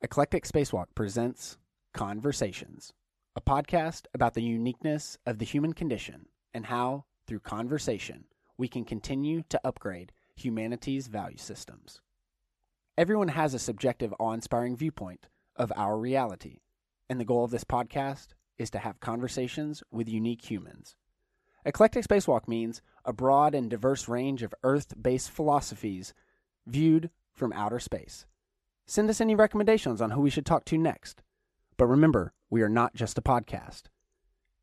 Eclectic Spacewalk presents Conversations, a podcast about the uniqueness of the human condition and how, through conversation, we can continue to upgrade humanity's value systems. Everyone has a subjective, awe inspiring viewpoint of our reality, and the goal of this podcast is to have conversations with unique humans. Eclectic Spacewalk means a broad and diverse range of Earth based philosophies viewed from outer space. Send us any recommendations on who we should talk to next. But remember, we are not just a podcast.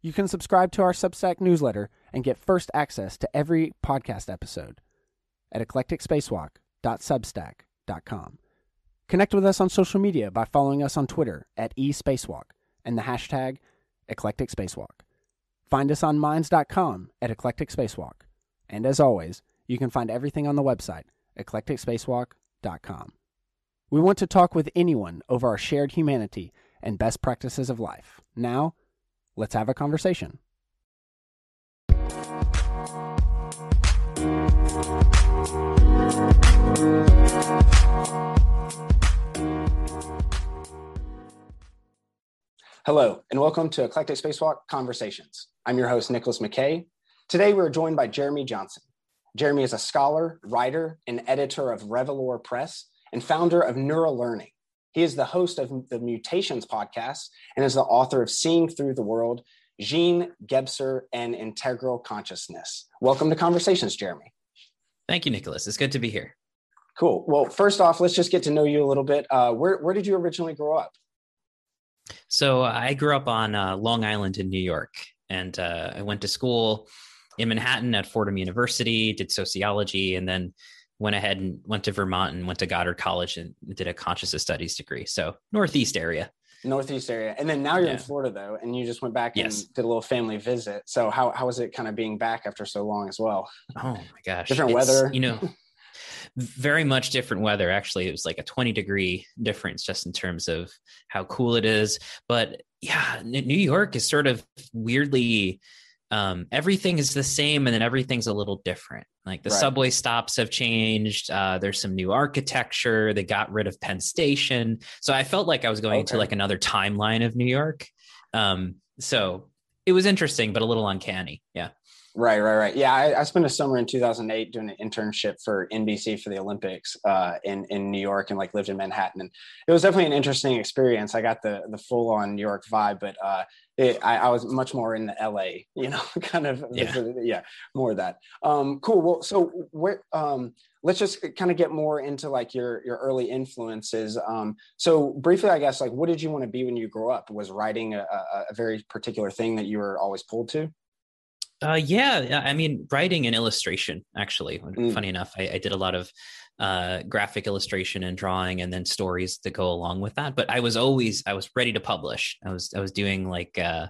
You can subscribe to our Substack newsletter and get first access to every podcast episode at eclecticspacewalk.substack.com. Connect with us on social media by following us on Twitter at eSpacewalk and the hashtag Eclectic Spacewalk. Find us on minds.com at Eclectic Spacewalk. And as always, you can find everything on the website, eclecticspacewalk.com. We want to talk with anyone over our shared humanity and best practices of life. Now, let's have a conversation. Hello, and welcome to Eclectic Spacewalk Conversations. I'm your host, Nicholas McKay. Today, we're joined by Jeremy Johnson. Jeremy is a scholar, writer, and editor of Revelore Press and founder of Nura Learning. He is the host of the Mutations podcast and is the author of Seeing Through the World, Jean, Gebser, and Integral Consciousness. Welcome to Conversations, Jeremy. Thank you, Nicholas. It's good to be here. Cool. Well, first off, let's just get to know you a little bit. Uh, where, where did you originally grow up? So I grew up on uh, Long Island in New York, and uh, I went to school in Manhattan at Fordham University, did sociology, and then went ahead and went to Vermont and went to Goddard College and did a consciousness studies degree. So Northeast area. Northeast area. And then now you're yeah. in Florida though, and you just went back yes. and did a little family visit. So how, how was it kind of being back after so long as well? Oh my gosh. Different it's, weather. You know, very much different weather. Actually, it was like a 20 degree difference just in terms of how cool it is. But yeah, New York is sort of weirdly um, everything is the same and then everything's a little different. Like the right. subway stops have changed. Uh, there's some new architecture. They got rid of Penn Station. So I felt like I was going okay. to like another timeline of New York. Um, so it was interesting, but a little uncanny. Yeah. Right, right, right. Yeah, I, I, spent a summer in 2008 doing an internship for NBC for the Olympics uh, in in New York, and like lived in Manhattan, and it was definitely an interesting experience. I got the the full on New York vibe, but uh, it, I, I, was much more in the LA, you know, kind of yeah, yeah more of that. Um, cool. Well, so where um, let's just kind of get more into like your your early influences. Um, so briefly, I guess like what did you want to be when you grew up? Was writing a, a, a very particular thing that you were always pulled to? Uh, yeah, I mean, writing and illustration. Actually, mm. funny enough, I, I, did a lot of uh, graphic illustration and drawing, and then stories that go along with that. But I was always I was ready to publish. I was I was doing like uh,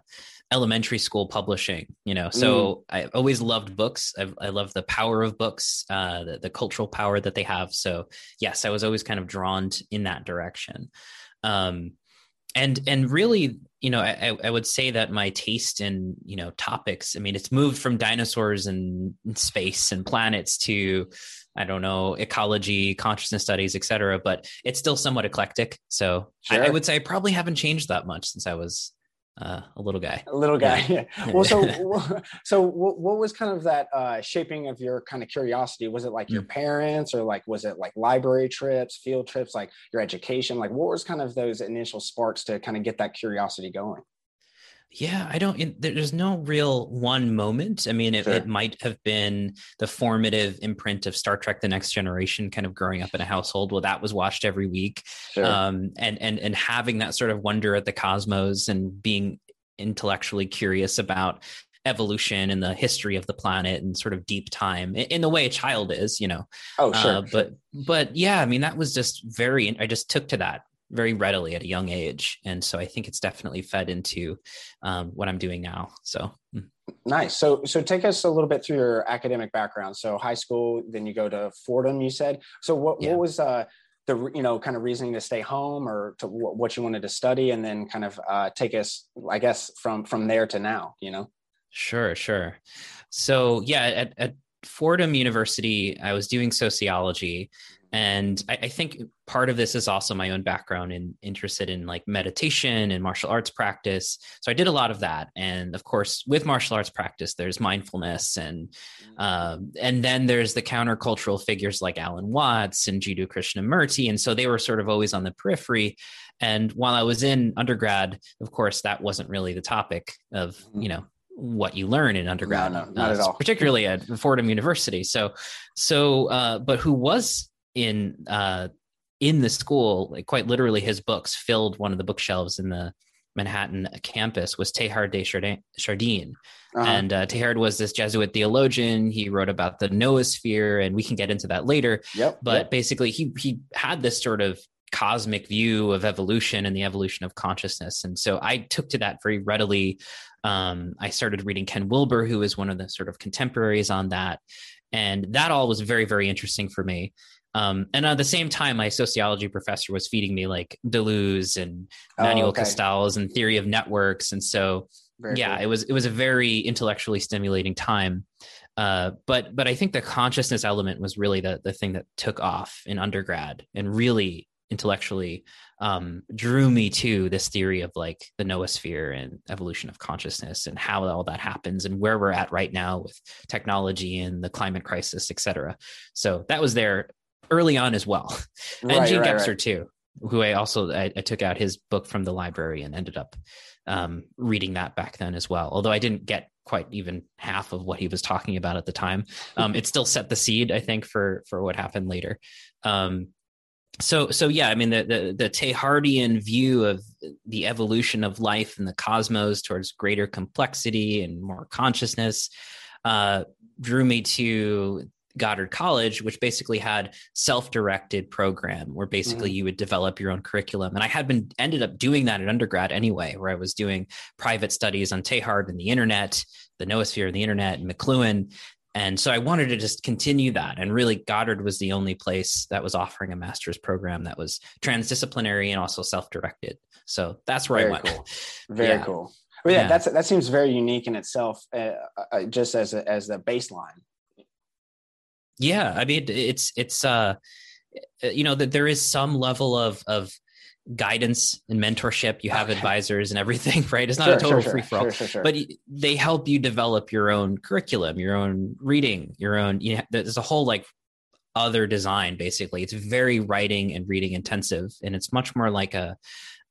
elementary school publishing, you know. So mm. I always loved books. I, I love the power of books, uh, the, the cultural power that they have. So yes, I was always kind of drawn in that direction. Um, and and really you know I, I would say that my taste in you know topics i mean it's moved from dinosaurs and space and planets to i don't know ecology consciousness studies etc but it's still somewhat eclectic so sure. I, I, would say i probably haven't changed that much since i was uh, a little guy. A little guy. Yeah. yeah. Well, so so what was kind of that uh, shaping of your kind of curiosity? Was it like your mm. parents, or like was it like library trips, field trips, like your education? Like what was kind of those initial sparks to kind of get that curiosity going? Yeah, I don't. It, there's no real one moment. I mean, it, sure. it, might have been the formative imprint of Star Trek: The Next Generation, kind of growing up in a household where that was watched every week, sure. um, and and and having that sort of wonder at the cosmos and being intellectually curious about evolution and the history of the planet and sort of deep time in, the way a child is, you know. Oh, sure. Uh, but but yeah, I mean, that was just very. I just took to that very readily at a young age. And so i think it's definitely fed into um, what i'm doing now. So hmm. nice. So so take us a little bit through your academic background. So high school then you go to fordham you said. So what, yeah. what was uh the you know kind of reasoning to stay home or to what you wanted to study and then kind of uh, take us i guess from from there to now you know? Sure sure. So yeah at, at fordham university i was doing sociology and I, I, think part of this is also my own background and interested in like meditation and martial arts practice so i did a lot of that and of course with martial arts practice there's mindfulness and mm-hmm. um, and then there's the countercultural figures like alan watts and jiddu krishnamurti and so they were sort of always on the periphery and while i was in undergrad of course that wasn't really the topic of mm-hmm. you know what you learn in undergrad, no, no, not uh, at all. particularly at Fordham University. So, so, uh, but who was in uh, in the school, like quite literally, his books filled one of the bookshelves in the Manhattan campus was Teilhard de Chardin. Uh-huh. And uh, Teilhard was this Jesuit theologian. He wrote about the noosphere, and we can get into that later. Yep, but yep. basically, he he had this sort of cosmic view of evolution and the evolution of consciousness. And so I took to that very readily. Um, I started reading Ken Wilber, who is one of the sort of contemporaries on that. And that all was very, very interesting for me. Um, and at the same time, my sociology professor was feeding me like Deleuze and oh, Manuel okay. Castells and theory of networks. And so, very yeah, cool. it was, it was a very intellectually stimulating time. Uh, but, but I think the consciousness element was really the, the thing that took off in undergrad and really intellectually um, drew me to this theory of like the noosphere and evolution of consciousness and how all that happens and where we're at right now with technology and the climate crisis, et cetera. So that was there early on as well. Right, and Jean right, Gebser right. too, who I also I, I, took out his book from the library and ended up um, reading that back then as well. Although I didn't get quite even half of what he was talking about at the time, um, it still set the seed, I think, for for what happened later. Um, so so yeah i mean the the, the teilhardian view of the evolution of life and the cosmos towards greater complexity and more consciousness uh, drew me to goddard college which basically had self-directed program where basically mm-hmm. you would develop your own curriculum and i had been ended up doing that in undergrad anyway where i was doing private studies on teilhard and the internet the noosphere and the internet and mcluhan and so I wanted to just continue that. And really, Goddard was the only place that was offering a master's program that was transdisciplinary and also self directed. So that's where very I went. Cool. Very yeah. cool. Well, yeah, yeah, that's that seems very unique in itself, uh, uh, just as a, as a baseline. Yeah, I mean, it's it's uh, you know that there is some level of of guidance and mentorship. You have okay. advisors and everything, right? It's not sure, a total sure, free for all, sure, but they help you develop your own curriculum, your own reading, your own. You know, there's a whole like other design. Basically, it's very writing and reading intensive, and it's much more like a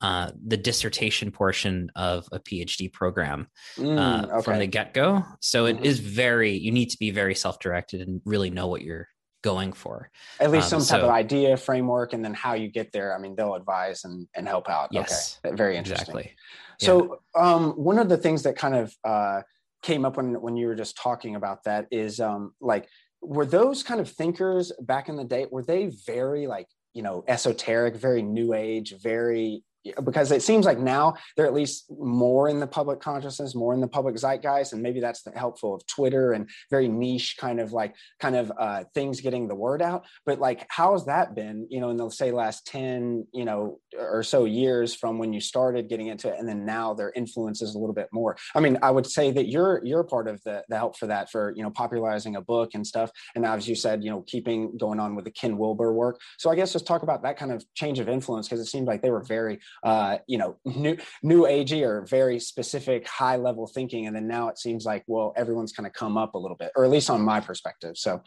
uh, the dissertation portion of a PhD program mm, uh, okay. from the get go. So it mm-hmm. is very. You need to be very self directed and really know what you're going for. At least um, some so, type of idea, framework, and then how you get there. I mean, they'll advise and, and help out. Yes. Okay. Very interesting. Exactly. Yeah. So um, one of the things that kind of uh, came up when, when you were just talking about that is um, like, were those kind of thinkers back in the day, were they very like, you know, esoteric, very new age, very because it seems like now they're at least more in the public consciousness more in the public zeitgeist and maybe that's the helpful of twitter and very niche kind of like kind of uh, things getting the word out. But like how has that been you know in the say last 10 you know or so years from when you started getting into it and then now their influence is a little bit more? I mean i would say that you're you're part of the, the help for that for you know popularizing a book and stuff. And as you said you know keeping going on with the ken wilber work. So i guess just talk about that kind of change of influence because it seemed like they were very uh, you know, new new agey or very specific high level thinking, and then now it seems like well, everyone's kind of come up a little bit, or at least on my perspective. So,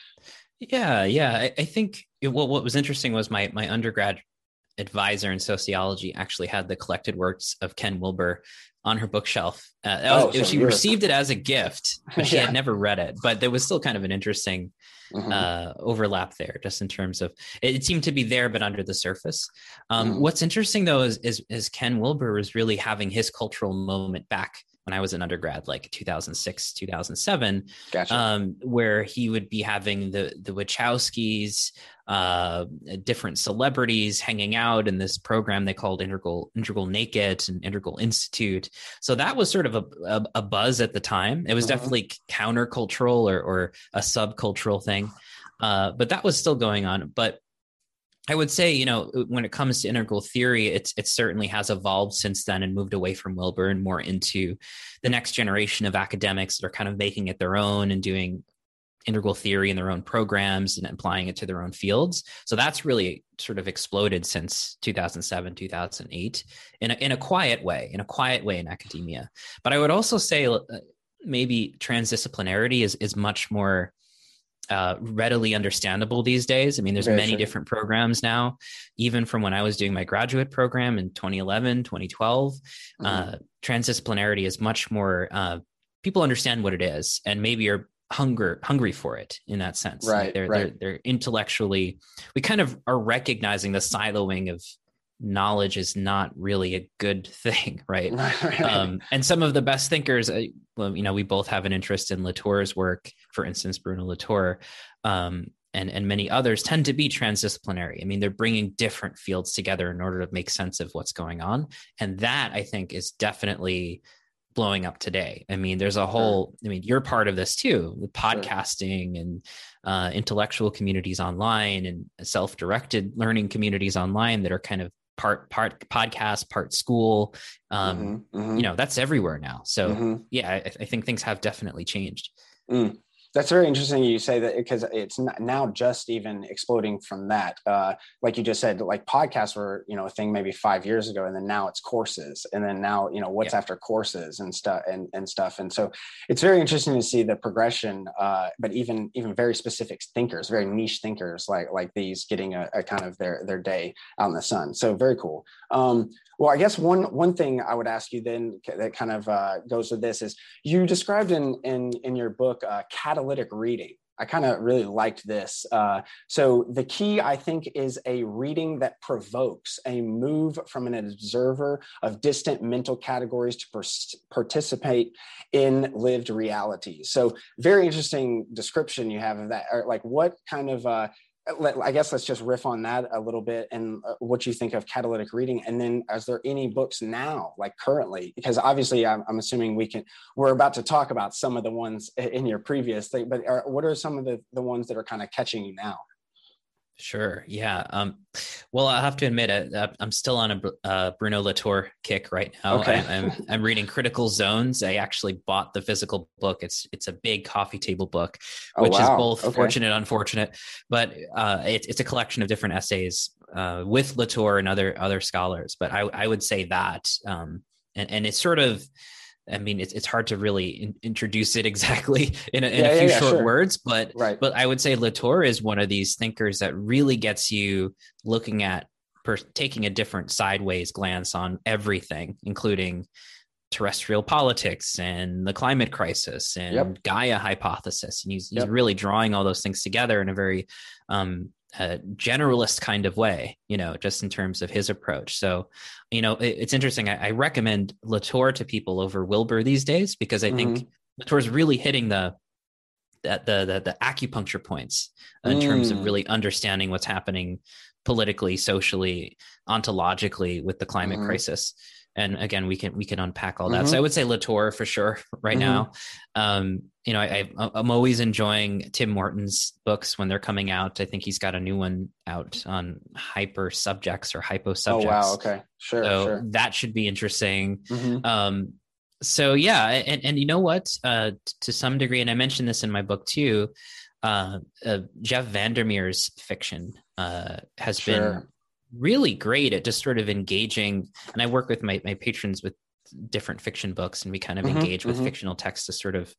yeah, yeah, I, I think it, what what was interesting was my my undergrad advisor in sociology actually had the collected works of Ken Wilber on her bookshelf. Uh, oh, was, so she received it as a gift, but she yeah. had never read it. But there was still kind of an interesting mm-hmm. uh, overlap there, just in terms of it, seemed to be there, but under the surface. Um, mm-hmm. What's interesting though is, is, is Ken Wilber was really having his cultural moment back when I was an undergrad, like 2006, 2007, gotcha. um, where he would be having the the Wachowskis, uh, different celebrities hanging out in this program they called Integral Integral Naked and Integral Institute. So that was sort of a, a, a buzz at the time. It was uh-huh. definitely countercultural or, or a subcultural thing, uh, but that was still going on. But I would say, you know, when it comes to integral theory, it's it certainly has evolved since then and moved away from Wilber and more into the next generation of academics that are kind of making it their own and doing integral theory in their own programs and applying it to their own fields. So that's really sort of exploded since 2007, 2008 in a, in a quiet way, in a quiet way in academia. But I would also say uh, maybe transdisciplinarity is, is much more uh, readily understandable these days. I mean, there's many different programs now, even from when I was doing my graduate program in 2011, 2012. Mm-hmm. Uh, transdisciplinarity is much more, uh, people understand what it is and maybe are hunger hungry for it in that sense right like they're, right. they're they're intellectually we kind of are recognizing the siloing of knowledge is not really a good thing right. Um, and some of the best thinkers uh, well, you know we both have an interest in latour's work for instance bruno latour um, and and many others tend to be transdisciplinary i mean they're bringing different fields together in order to make sense of what's going on and that i think is definitely blowing up today. I mean, there's a whole, I mean, you're part of this too, with podcasting sure. and uh, intellectual communities online and self-directed learning communities online that are kind of part part podcast, part school. Um, mm-hmm, mm-hmm. You know, that's everywhere now. So mm-hmm. yeah, I, I, think things have definitely changed. Mm. That's very interesting. You say that because it's now just even exploding from that. Uh, like you just said, like podcasts were, you know, a thing maybe five years ago, and then now it's courses, and then now, you know, what's yeah. after courses and stuff and, and stuff. And so it's very interesting to see the progression. Uh, but even even very specific thinkers, very niche thinkers like like these, getting a, a kind of their their day out in the sun. So very cool. Um, well, I guess one one thing I would ask you then that kind of uh, goes with this is you described in in in your book uh, catalytic reading. I kind of really liked this. Uh, so the key, I think, is a reading that provokes a move from an observer of distant mental categories to per- participate in lived reality. So very interesting description you have of that. Or like, what kind of uh, I guess let's just riff on that a little bit and uh, what you think of catalytic reading. And then, is there any books now, like currently? Because obviously, I'm, I'm assuming we can. We're about to talk about some of the ones in your previous thing, but are, what are some of the the ones that are kind of catching you now? Sure. Yeah. Um, well, I have to admit, I, I'm still on a uh, Bruno Latour kick right now. Okay. I, am I'm, I'm reading Critical Zones. I actually bought the physical book. It's it's a big coffee table book, oh, which oh, wow. is both okay. fortunate, unfortunate. But uh, it, it's a collection of different essays uh, with Latour and other other scholars. But I I would say that, um, and and it's sort of I mean, it's, it's hard to really in, introduce it exactly in a, in yeah, a few yeah, short sure. words, but right. but I would say Latour is one of these thinkers that really gets you looking at per, taking a different sideways glance on everything, including terrestrial politics and the climate crisis and yep. Gaia hypothesis, and he's, he's yep. really drawing all those things together in a very um, a generalist kind of way, you know, just in terms of his approach. So, you know, it, it's interesting. I, I, recommend Latour to people over Wilber these days because I mm-hmm. think Latour's really hitting the the the, the acupuncture points in mm. terms of mm. really understanding what's happening politically, socially, ontologically with the climate mm. crisis and again we can we can unpack all that mm-hmm. so i would say latour for sure right mm-hmm. now um you know I, I i'm always enjoying tim morton's books when they're coming out i think he's got a new one out on hyper subjects or hypo subjects oh wow okay sure so sure. that should be interesting mm-hmm. um so yeah and and you know what uh to some degree and i mentioned this in my book too uh, uh jeff vandermeer's fiction uh has sure. been really great at just sort of engaging. And I work with my, my patrons with different fiction books and we kind of mm-hmm, engage with mm-hmm. fictional text to sort of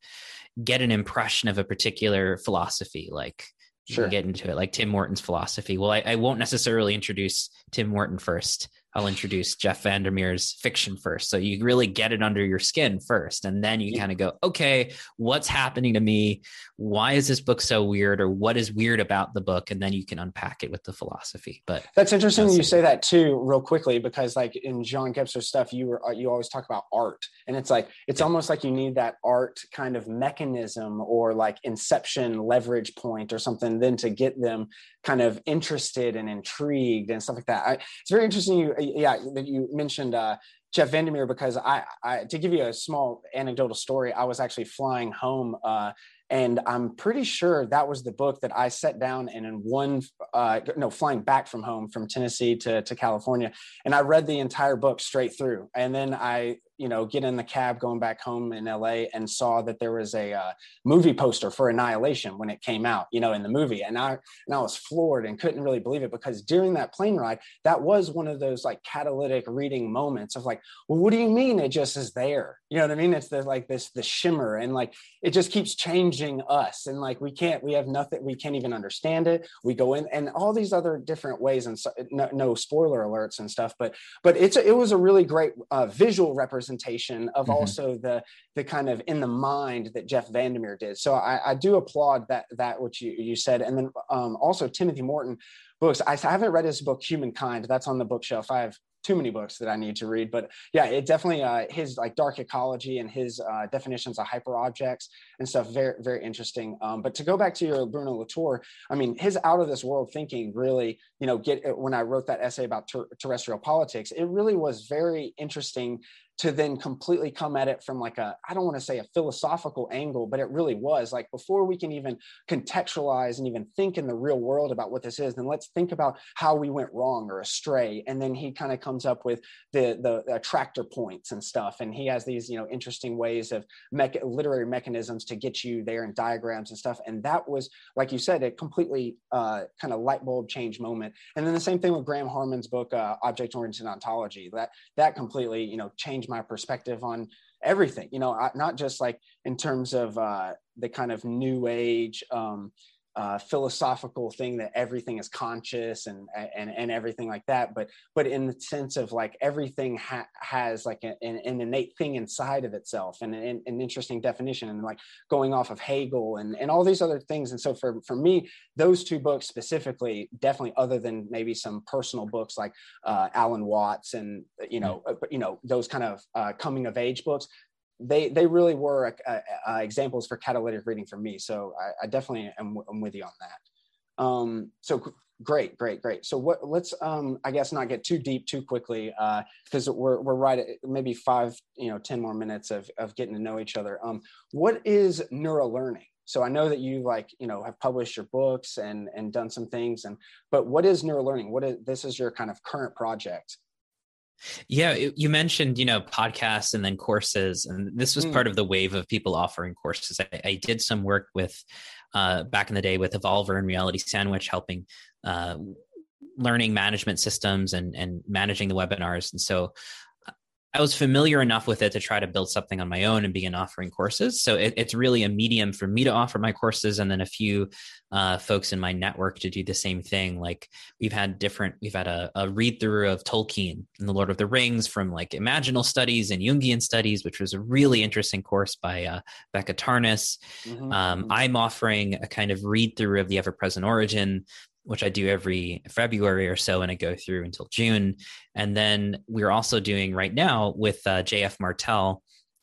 get an impression of a particular philosophy like sure. get into it like tim morton's philosophy well I, I, won't necessarily introduce tim morton first I'll introduce Jeff Vandermeer's fiction first. So you really get it under your skin first. And then you yeah. kind of go, okay, what's happening to me? Why is this book so weird? Or what is weird about the book? And then you can unpack it with the philosophy. But that's interesting you say that too, real quickly, because like in John Gebser stuff, you were, uh, you always talk about art. And it's like, it's yeah. almost like you need that art kind of mechanism or like inception leverage point or something, then to get them kind of interested and intrigued and stuff like that. I, it's very interesting. You, yeah, that you mentioned uh, Jeff Vandermeer because I, I, to give you a small anecdotal story, I was actually flying home. Uh, and I'm pretty sure that was the book that I sat down and in one, uh, no, flying back from home from Tennessee to, to California. And I read the entire book straight through. And then I you know, get in the cab going back home in LA and saw that there was a uh, movie poster for Annihilation when it came out, you know, in the movie. And I, and I was floored and couldn't really believe it because during that plane ride, that was one of those like catalytic reading moments of like, well, what do you mean it just is there? You know what I mean? It's the, like this, the shimmer and like, it just keeps changing us. And like, we can't, we have nothing, we can't even understand it. We go in and all these other different ways and so, no, no spoiler alerts and stuff, but, but it's, a, it was a really great uh, visual representation of mm-hmm. also the, the kind of in the mind that Jeff Vandermeer did. So I, I do applaud that, that what you, you said. And then um, also Timothy Morton books. I haven't read his book, Humankind. That's on the bookshelf. I have too many books that I need to read. But yeah, it definitely uh, his like dark ecology and his uh, definitions of hyper objects and stuff very very interesting. Um, but to go back to your Bruno Latour, I mean, his out of this world thinking really, you know, get when I wrote that essay about ter- terrestrial politics, it really was very interesting to then completely come at it from like a i don't want to say a philosophical angle but it really was like before we can even contextualize and even think in the real world about what this is then let's think about how we went wrong or astray and then he kind of comes up with the the attractor points and stuff and he has these you know interesting ways of mech- literary mechanisms to get you there and diagrams and stuff and that was like you said a completely uh, kind of light bulb change moment and then the same thing with graham harman's book uh, object oriented ontology that that completely you know changed my perspective on everything you know not just like in terms of uh, the kind of new age um, uh, philosophical thing that everything is conscious and and and everything like that but but in the sense of like everything ha- has like an, an, innate thing inside of itself and an, an, interesting definition and like going off of hegel and and all these other things and so for for me those two books specifically definitely other than maybe some personal books like uh, alan watts and you know mm-hmm. you know those kind of uh, coming of age books they they really were uh, uh, examples for catalytic reading for me. So I, I definitely am, am, with you on that. Um, so great, great, great. So what? Let's um, I guess not get too deep too quickly because uh, we're we're right at maybe five you know ten more minutes of of getting to know each other. Um, what is Nura Learning? So I know that you like you know have published your books and and done some things and but what is Nura Learning? What is this is your kind of current project? Yeah, you mentioned, you know, podcasts and then courses, and this was mm. part of the wave of people offering courses. I, I did some work with uh, back in the day with Evolver and Reality Sandwich, helping uh, learning management systems and and managing the webinars. And so I was familiar enough with it to try to build something on my own and begin offering courses. So it, it's really a medium for me to offer my courses, and then a few uh, folks in my network to do the same thing. Like we've had different, we've had a, a read through of Tolkien and the Lord of the Rings from like imaginal studies and Jungian studies, which was a really interesting course by uh, Becca Tarnas. Mm-hmm. Um, mm-hmm. I'm offering a kind of read through of the Ever Present Origin which I do every February or so, and I go through until June. And then we're also doing right now with uh, JF Martel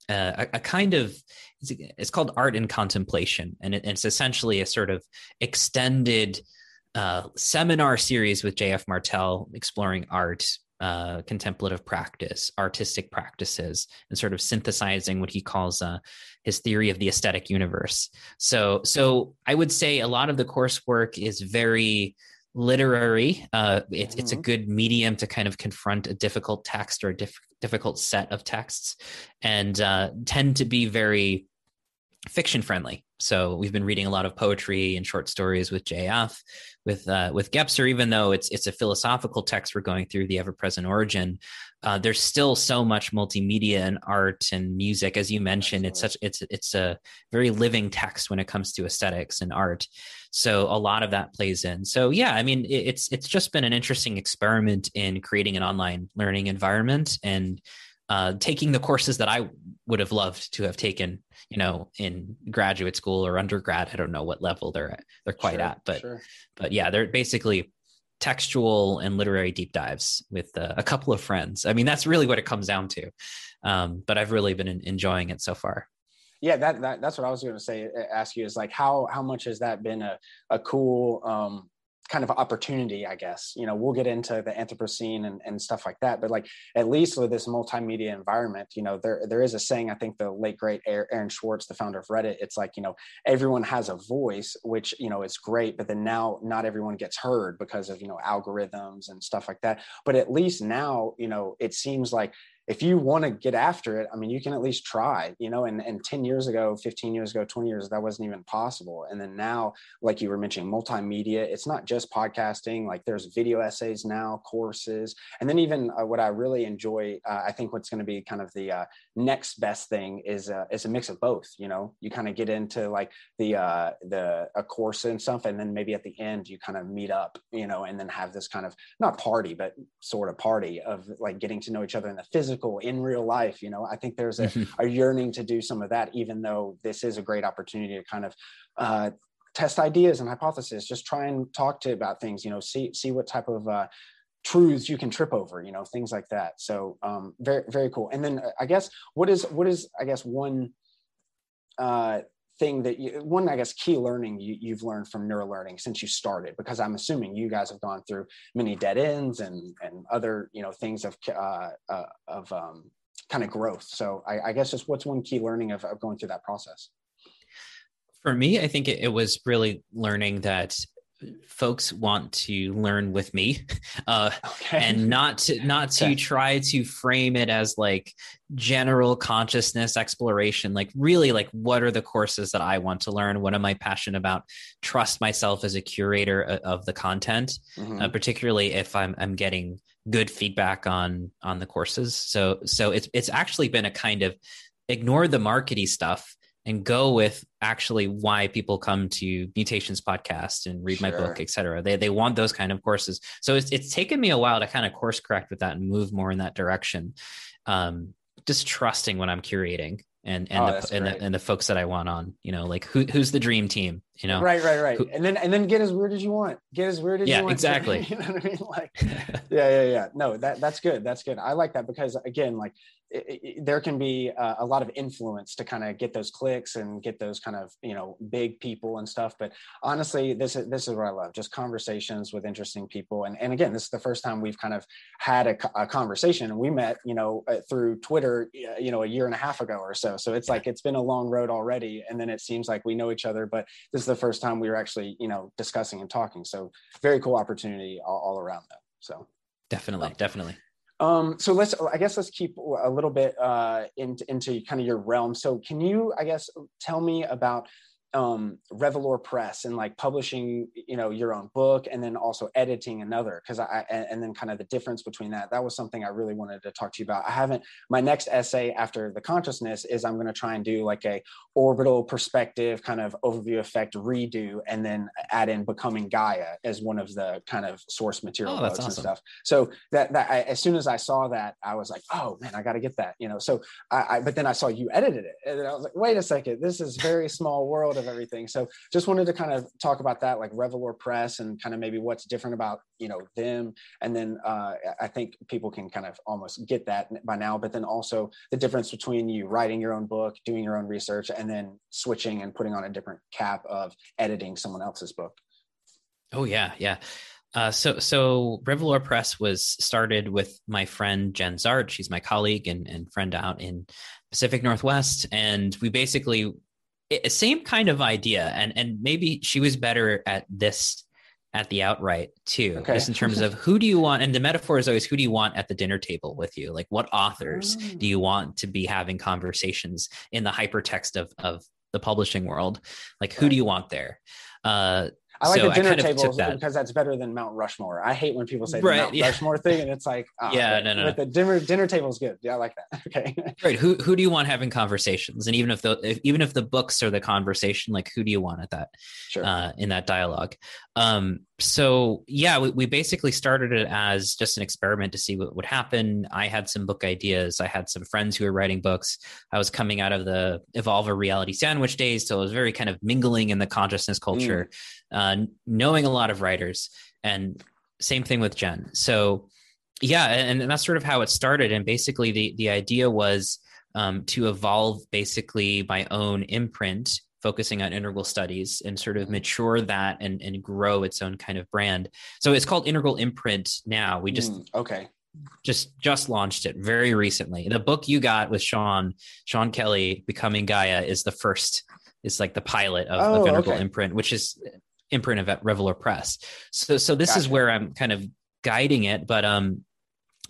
uh, a, a, kind of it's, called art and contemplation, and it, it's essentially a sort of extended uh, seminar series with JF Martel exploring art uh, contemplative practice, artistic practices, and sort of synthesizing what he calls uh, his theory of the aesthetic universe. So, so I would say a lot of the coursework is very literary. Uh, it, mm-hmm. It's a mm-hmm. good medium to kind of confront a difficult text or a diff- difficult set of texts, and uh, tend to be very fiction friendly. So we've been reading a lot of poetry and short stories with JF, with uh, with Gebser. Even though it's it's a philosophical text, we're going through the ever present origin. Uh, there's still so much multimedia and art and music, as you mentioned. It's such it's it's a very living text when it comes to aesthetics and art. So a lot of that plays in. So yeah, I mean, it's it's just been an interesting experiment in creating an online learning environment and uh, taking the courses that I would have loved to have taken, you know, in graduate school or undergrad. I don't know what level they're at, they're quite sure, at, but sure. but yeah, they're basically textual and literary deep dives with uh, a couple of friends. I mean, that's really what it comes down to. Um, but I've really been enjoying it so far. Yeah, that, that that's what I was going to say. Ask you is like how how much has that been a a cool um, kind of opportunity, I guess. You know, we'll get into the Anthropocene and, and stuff like that, but like at least with this multimedia environment, you know, there there is a saying. I think the late great Aaron Swartz, the founder of Reddit, it's like you know everyone has a voice, which you know is great, but then now not everyone gets heard because of you know algorithms and stuff like that. But at least now, you know, it seems like if you want to get after it, I mean, you can at least try, you know, and, and 10 years ago, 15 years ago, 20 years, that wasn't even possible. And then now, like you were mentioning, multimedia, it's not just podcasting, like there's video essays now, courses. And then even uh, what I really enjoy, uh, I think what's going to be kind of the uh, next best thing is, uh, is a mix of both, you know, you kind of get into like the, uh, the, a course and stuff. And then maybe at the end, you kind of meet up, you know, and then have this kind of not party, but sort of party of like getting to know each other in the physical physical in real life you know? I think there's a, mm-hmm. a yearning to do some of that even though this is a great opportunity to kind of uh, test ideas and hypotheses just try and talk to about things you know see see what type of uh, truths you can trip over you know things like that. So um, very very cool. And then uh, i guess what is what is i guess one uh, thing that you, one i guess key learning you, have learned from Nura Learning since you started because i'm assuming you guys have gone through many dead ends and and other you know things of uh, uh, of um, kind of growth. So I, I, guess just what's one key learning of, of going through that process? For me i think it, it was really learning that folks want to learn with me uh, okay. and not to not to okay. try to frame it as like general consciousness exploration like really like what are the courses that i want to learn what am i passionate about trust myself as a curator of the content mm-hmm. uh, particularly if i'm i'm getting good feedback on on the courses so so it's it's actually been a kind of ignore the markety stuff and go with actually why people come to mutations podcast and read sure. my book et cetera. They, they want those kind of courses. So it's, it's taken me a while to kind of course correct with that and move more in that direction. Um, just trusting when i'm curating and and, oh, the, and, the, and the folks that I want on, you know, like who who's the dream team, you know? Right, right, right. Who, and then and then get as weird as you want. Get as weird as yeah, you want. exactly. you know what I mean? Like, yeah, yeah, yeah. No, that that's good. That's good. I like that because again, like it, it, there can be uh, a lot of influence to kind of get those clicks and get those kind of you know big people and stuff but honestly this is this is what i love just conversations with interesting people and, and again this is the first time we've kind of had a, a conversation and we met you know uh, through twitter you know a year and a half ago or so so it's like it's been a long road already and then it seems like we know each other but this the first time we were actually you know discussing and talking. So very cool opportunity all, all around though. So definitely definitely. um, so let's, I guess let's keep a little bit uh, into, into kind of your realm. So can you, I guess, tell me about um, Revelore Press and like publishing, you know, your own book and then also editing another because I and, and, then kind of the difference between that. That was something I really wanted to talk to you about. I haven't. My next essay after the consciousness is I'm going to try and do like a orbital perspective kind of overview effect redo and then add in becoming Gaia as one of the kind of source material oh, that's awesome. and stuff. So that that I, as soon as I saw that, I was like, oh man, I got to get that. You know. So I, I but then I saw you edited it and I was like, wait a second, this is very small world of everything. So just wanted to kind of talk about that, like Revelore Press, and kind of maybe what's different about you know them. And then uh, I think people can kind of almost get that by now. But then also the difference between you writing your own book, doing your own research, and then switching and putting on a different cap of editing someone else's book. Oh yeah, yeah. Uh, so, so Revelore Press was started with my friend Jen Zahrt. She's my colleague and, and friend out in Pacific Northwest, and we basically it, same kind of idea and and maybe she was better at this at the outright too okay. just in terms of who do you want and the metaphor is always who do you want at the dinner table with you like what authors oh. do you want to be having conversations in the hypertext of of the publishing world like who right. do you want there uh I like so the dinner table that. because that's better than Mount Rushmore. I hate when people say the right, Mount yeah. Rushmore thing, and it's like, oh, yeah, no, no, but the dinner dinner table is good. Yeah, I like that. Okay, right. Who who do you want having conversations? And even if the if, even if the books are the conversation, like who do you want at that? Sure. Uh, in that dialogue. Um, so yeah, we, we basically started it as just an experiment to see what would happen. I had some book ideas. I had some friends who were writing books. I was coming out of the Evolver Reality Sandwich days, so it was very kind of mingling in the consciousness culture, mm. Uh, knowing a lot of writers, and same thing with Jen. So yeah, and, and that's sort of how it started. And basically, the the idea was um, to evolve basically my own imprint focusing on integral studies and sort of mature that and, and grow its own kind of brand. So it's called Integral Imprint now. We just mm, okay just just launched it very recently. The book you got with Sean Sean Kelly, Becoming Gaia, is the first. It's like the pilot of, oh, of Integral okay. Imprint, which is imprint of Revelore Press. So so this gotcha. is where I'm kind of guiding it, but um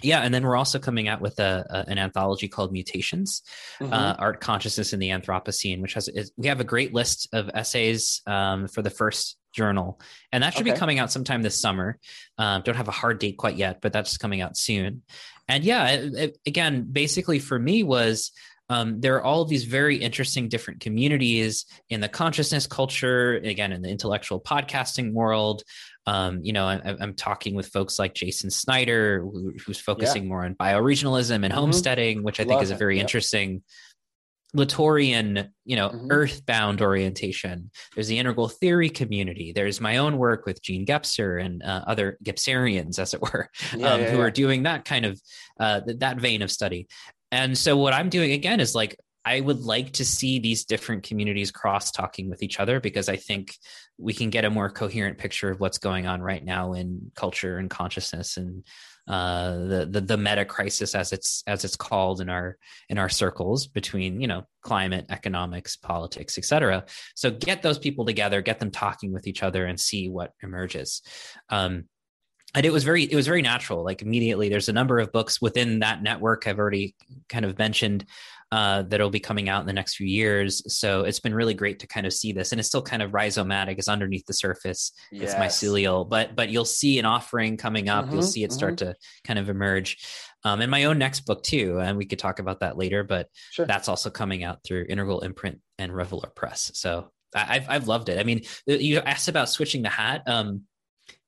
yeah and then we're also coming out with a, a an anthology called mutations mm-hmm. uh, art consciousness in the anthropocene which has is, we have a great list of essays um, for the first journal and that should okay. be coming out sometime this summer um, don't have a hard date quite yet but that's coming out soon and yeah it, it, again basically for me was um, there are all of these very interesting different communities in the consciousness culture again in the intellectual podcasting world um, you know, I, am talking with folks like Jason Snyder, who, who's focusing yeah. more on bioregionalism and mm-hmm. homesteading, which I Love think is a very interesting Latourian, you know, mm-hmm. earthbound orientation. There's the integral theory community. There's my own work with Jean Gebser and uh, other Gebserians, as it were, yeah, um, yeah, who are doing that kind of uh, that vein of study. And so what I'm doing again is like I would like to see these different communities cross talking with each other because I think we can get a more coherent picture of what's going on right now in culture and consciousness and uh, the, the the meta crisis as it's as it's called in our in our circles between you know climate, economics, politics, etc. So get those people together, get them talking with each other, and see what emerges. Um, and it was very it was very natural like immediately there's a number of books within that network i've already kind of mentioned uh, that'll be coming out in the next few years. So it's been really great to kind of see this, and it's still kind of rhizomatic. It's underneath the surface. Yes. It's mycelial, but but you'll see an offering coming up. Mm-hmm, you'll see it mm-hmm. start to kind of emerge. Um, and my own next book too, and we could talk about that later. But sure. that's also coming out through Integral Imprint and Revelore Press. So I've I've loved it. I mean, you asked about switching the hat. Um,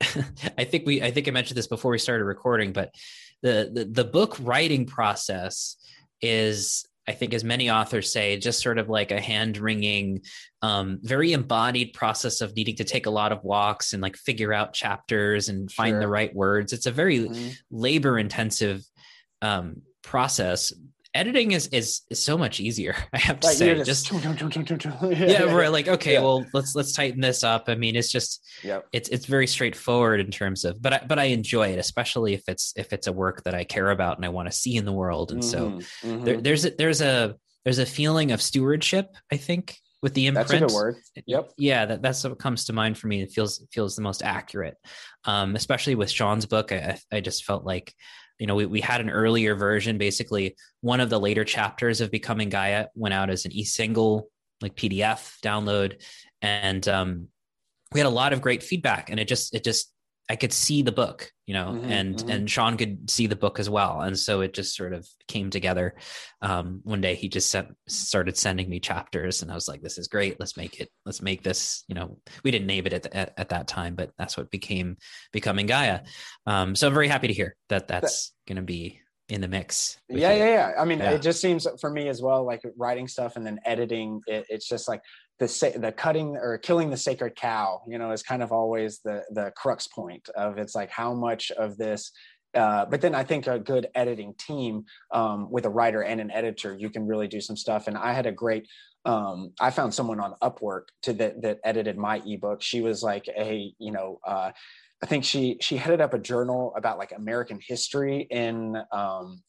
I think we I think I mentioned this before we started recording, but the, the the book writing process is I think, as many authors say, just sort of like a hand wringing, um, very embodied process of needing to take a lot of walks and like figure out chapters and find sure. the right words. It's a very mm-hmm. labor intensive um, process, editing is is, is so much easier i have to say just, yeah we're like okay yeah. well let's let's tighten this up i mean it's just yeah it's it's very straightforward in terms of but I, but i enjoy it especially if it's if it's a work that i care about and i want to see in the world and mm-hmm. so mm-hmm. There, there's a, there's a there's a feeling of stewardship i think with the imprint. That's a good word. Yep. Yeah, that, that's what comes to mind for me. It feels feels the most accurate, um, especially with Sean's book. I, I just felt like you know, we, we had an earlier version. Basically, one of the later chapters of Becoming Gaia went out as an e-single, like PDF download, and um, we had a lot of great feedback. And it just it just I could see the book, you know, mm-hmm, and mm-hmm. and Sean could see the book as well, and so it just sort of came together. Um, one day he just sent, started sending me chapters, and I was like, "This is great. Let's make it. Let's make this." You know, we didn't name it at, the, at, at, that time, but that's what became becoming Gaia. Um, so I'm very happy to hear that that's going to be in the mix. Yeah, yeah, yeah. I mean, yeah. it just seems for me as well, like writing stuff and then editing. It, it's just like the the cutting or killing the sacred cow you know is kind of always the the crux point of it's like how much of this uh, but then I think a good editing team um, with a writer and an editor, you can really do some stuff. And I had a great, um, I found someone on Upwork to that that edited my ebook. She was like a, you know, uh, I think she she headed up a journal about like American history in um,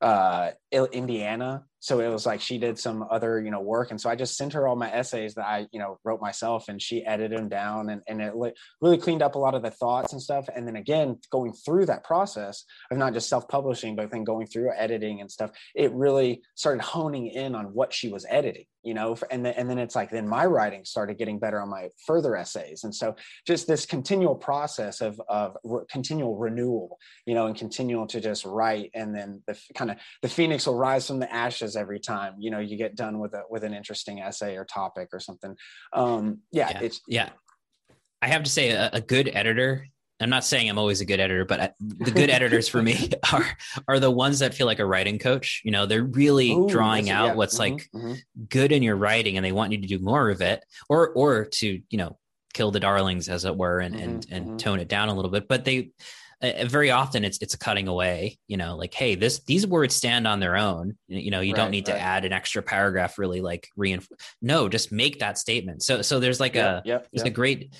uh, Indiana. So it was like she did some other you know work. And so i just sent her all my essays that i you know wrote myself and she edited them down and, and it really cleaned up a lot of the thoughts and stuff. And then again going through that process of not just self-publishing but then going through editing and stuff it really started honing in on what she was editing you know and then, and then it's like then my writing started getting better on my further essays. And so just this continual process of of re- continual renewal you know and continual to just write and then the kind of the phoenix will rise from the ashes every time you know you get done with a with an interesting essay or topic or something um yeah, yeah. it's yeah i have to say a, a, good editor i'm not saying i'm always a good editor but I, the good editors for me are are the ones that feel like a writing coach you know they're really Ooh, drawing out yeah. what's mm-hmm, like mm-hmm. good in your writing and they want you to do more of it or or to you know kill the darlings as it were and mm-hmm, and and mm-hmm. tone it down a little bit but they uh, very often it's it's a cutting away you know like hey this these words stand on their own you know you right, don't need right. to add an extra paragraph really like reinforce no just make that statement so so there's like yeah, a yeah, there's yeah. a great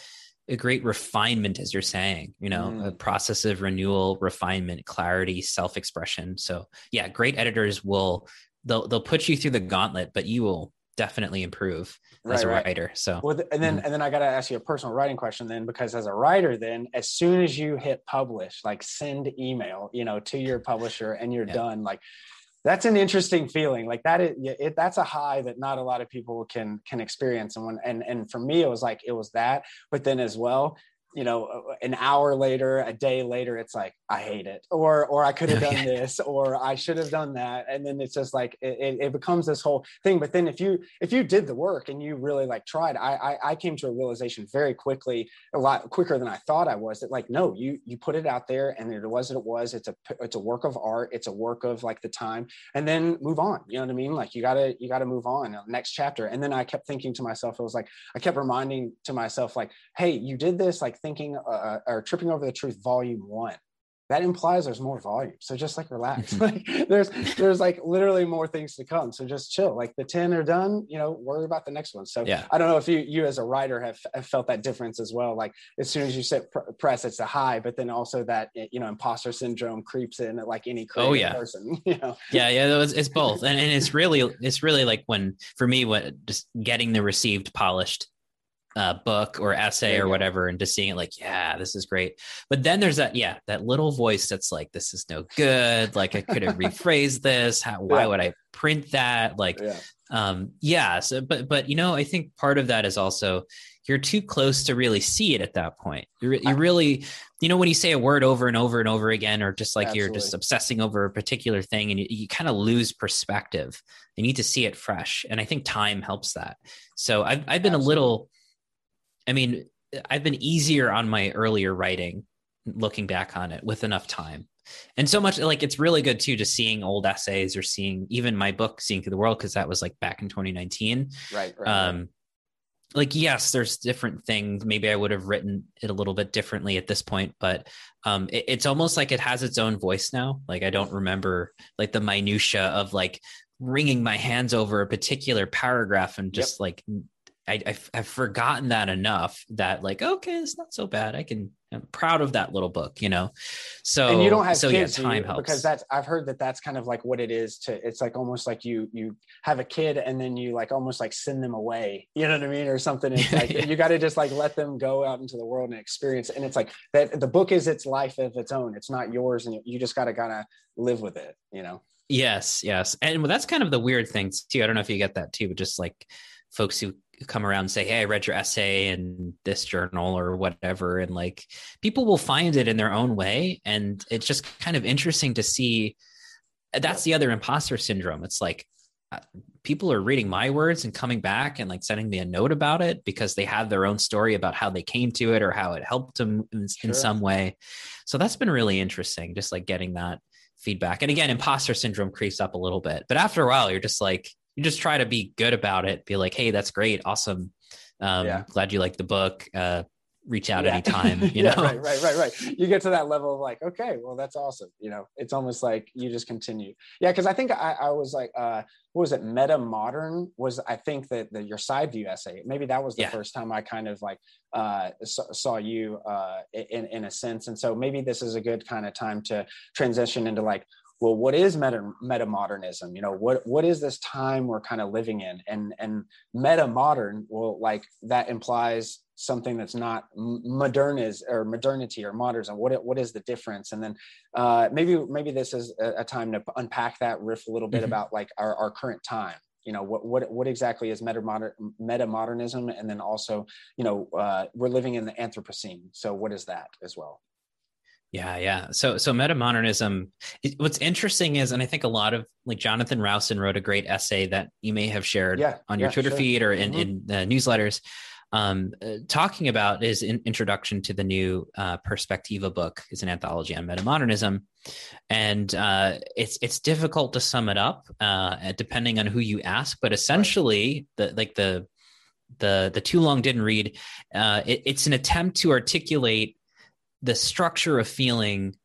a great refinement as you're saying you know mm. a process of renewal refinement clarity self-expression so yeah great editors will they'll they'll put you through the gauntlet but you will definitely improve as a right. writer. So, well, and then mm-hmm. and then I got to ask you a personal writing question then, because as a writer, then as soon as you hit publish, like send email, you know, to your publisher, and you're yeah. done, like that's an interesting feeling like that is it, that's a high that not a lot of people can can experience and when and and for me it was like it was that but then as well you know an hour later a day later it's like i hate it or or i could have done this or i should have done that and then it's just like it, it, becomes this whole thing but then if you if you did the work and you really like tried I, I i came to a realization very quickly a lot quicker than i thought i was that like no you you put it out there and it was what it was it's a it's a work of art it's a work of like the time and then move on you know what i mean? Like you gotta you gotta move on uh, next chapter and then i kept thinking to myself it was like i kept reminding to myself like hey you did this like thinking uh, uh, or tripping over the truth volume one. That implies there's more volume. So just like relax. Mm-hmm. like there's there's like literally more things to come. So just chill. Like the 10 are done you know worry about the next one. So yeah. I don't know if you you as a writer have, have felt that difference as well. Like as soon as you set pr- press it's a high but then also that you know imposter syndrome creeps in at like any oh yeah. person you know? Yeah yeah it's, it's both. And, and it's really it's really like when for me what just getting the received polished uh, book or essay or whatever and just seeing it like yeah this is great. But then there's that yeah that little voice that's like this is no good. Like i could have rephrased this. How, why yeah. would i print that? Like yeah. um yeah so but but you know i think part of that is also you're too close to really see it at that point. You you really you know when you say a word over and over and over again or just like Absolutely. you're just obsessing over a particular thing and you, you kind of lose perspective. You need to see it fresh and i think time helps that. So i've, I've been Absolutely. a little I mean, I've been easier on my earlier writing looking back on it with enough time. And so much like it's really good too, just seeing old essays or seeing even my book, Seeing Through the World, because that was like back in 2019. Right. right um, like yes, there's different things. Maybe I would have written it a little bit differently at this point, but um, it, it's almost like it has its own voice now. Like I don't remember like the minutia of like wringing my hands over a particular paragraph and just yep. like I, I've, I've, forgotten that enough that like okay it's not so bad. I can i'm proud of that little book you know? So and you don't have so kids, yeah, time helps because that's i've heard that that's kind of like what it is to it's like almost like you you have a kid and then you like almost like send them away you know what i mean or something. It's like yeah. you got to just like let them go out into the world and experience and it's like that the book is its life of its own. It's not yours and you just got to kind of live with it you know? Yes yes. And that's kind of the weird thing too. I don't know if you get that too but just like folks who come around and say, Hey, I read your essay in this journal or whatever. And like people will find it in their own way. And it's just kind of interesting to see. That's the other imposter syndrome. It's like uh, people are reading my words and coming back and like sending me a note about it because they have their own story about how they came to it or how it helped them in, sure. in some way. So that's been really interesting, just like getting that feedback. And again, imposter syndrome creeps up a little bit, but after a while, you're just like, you just try to be good about it. Be like, hey, that's great, awesome. Um, yeah. Glad you like the book. Uh, reach out yeah. anytime. You know, right, right, right, right. You get to that level of like, okay, well, that's awesome. You know, it's almost like you just continue. Yeah, because I think I, I was like, uh, what was it? Meta modern was I think that the, your side view essay. Maybe that was the yeah. first time I kind of like uh, saw, saw you uh, in in a sense. And so maybe this is a good kind of time to transition into like well what is meta meta modernism you know what what is this time we're kind of living in? And and meta modern well like that implies something that's not modern is or modernity or modernism. What what is the difference? And then uh, maybe maybe this is a, a, time to unpack that riff a little bit mm-hmm. about like our, our current time. You know what what what exactly is meta modern meta modernism and then also you know uh, we're living in the anthropocene. So what is that as well yeah, yeah. So so metamodernism what's interesting is and I think a lot of like Jonathan Rowson wrote a great essay that you may have shared yeah, on your yeah, Twitter sure. feed or in, mm-hmm. in the newsletters um, uh, talking about his in- introduction to the new uh, Perspectiva book is an anthology on metamodernism, and uh, it's it's difficult to sum it up uh, depending on who you ask. But essentially, right. the like the the the too long didn't read. Uh, it, it's an attempt to articulate the structure of feeling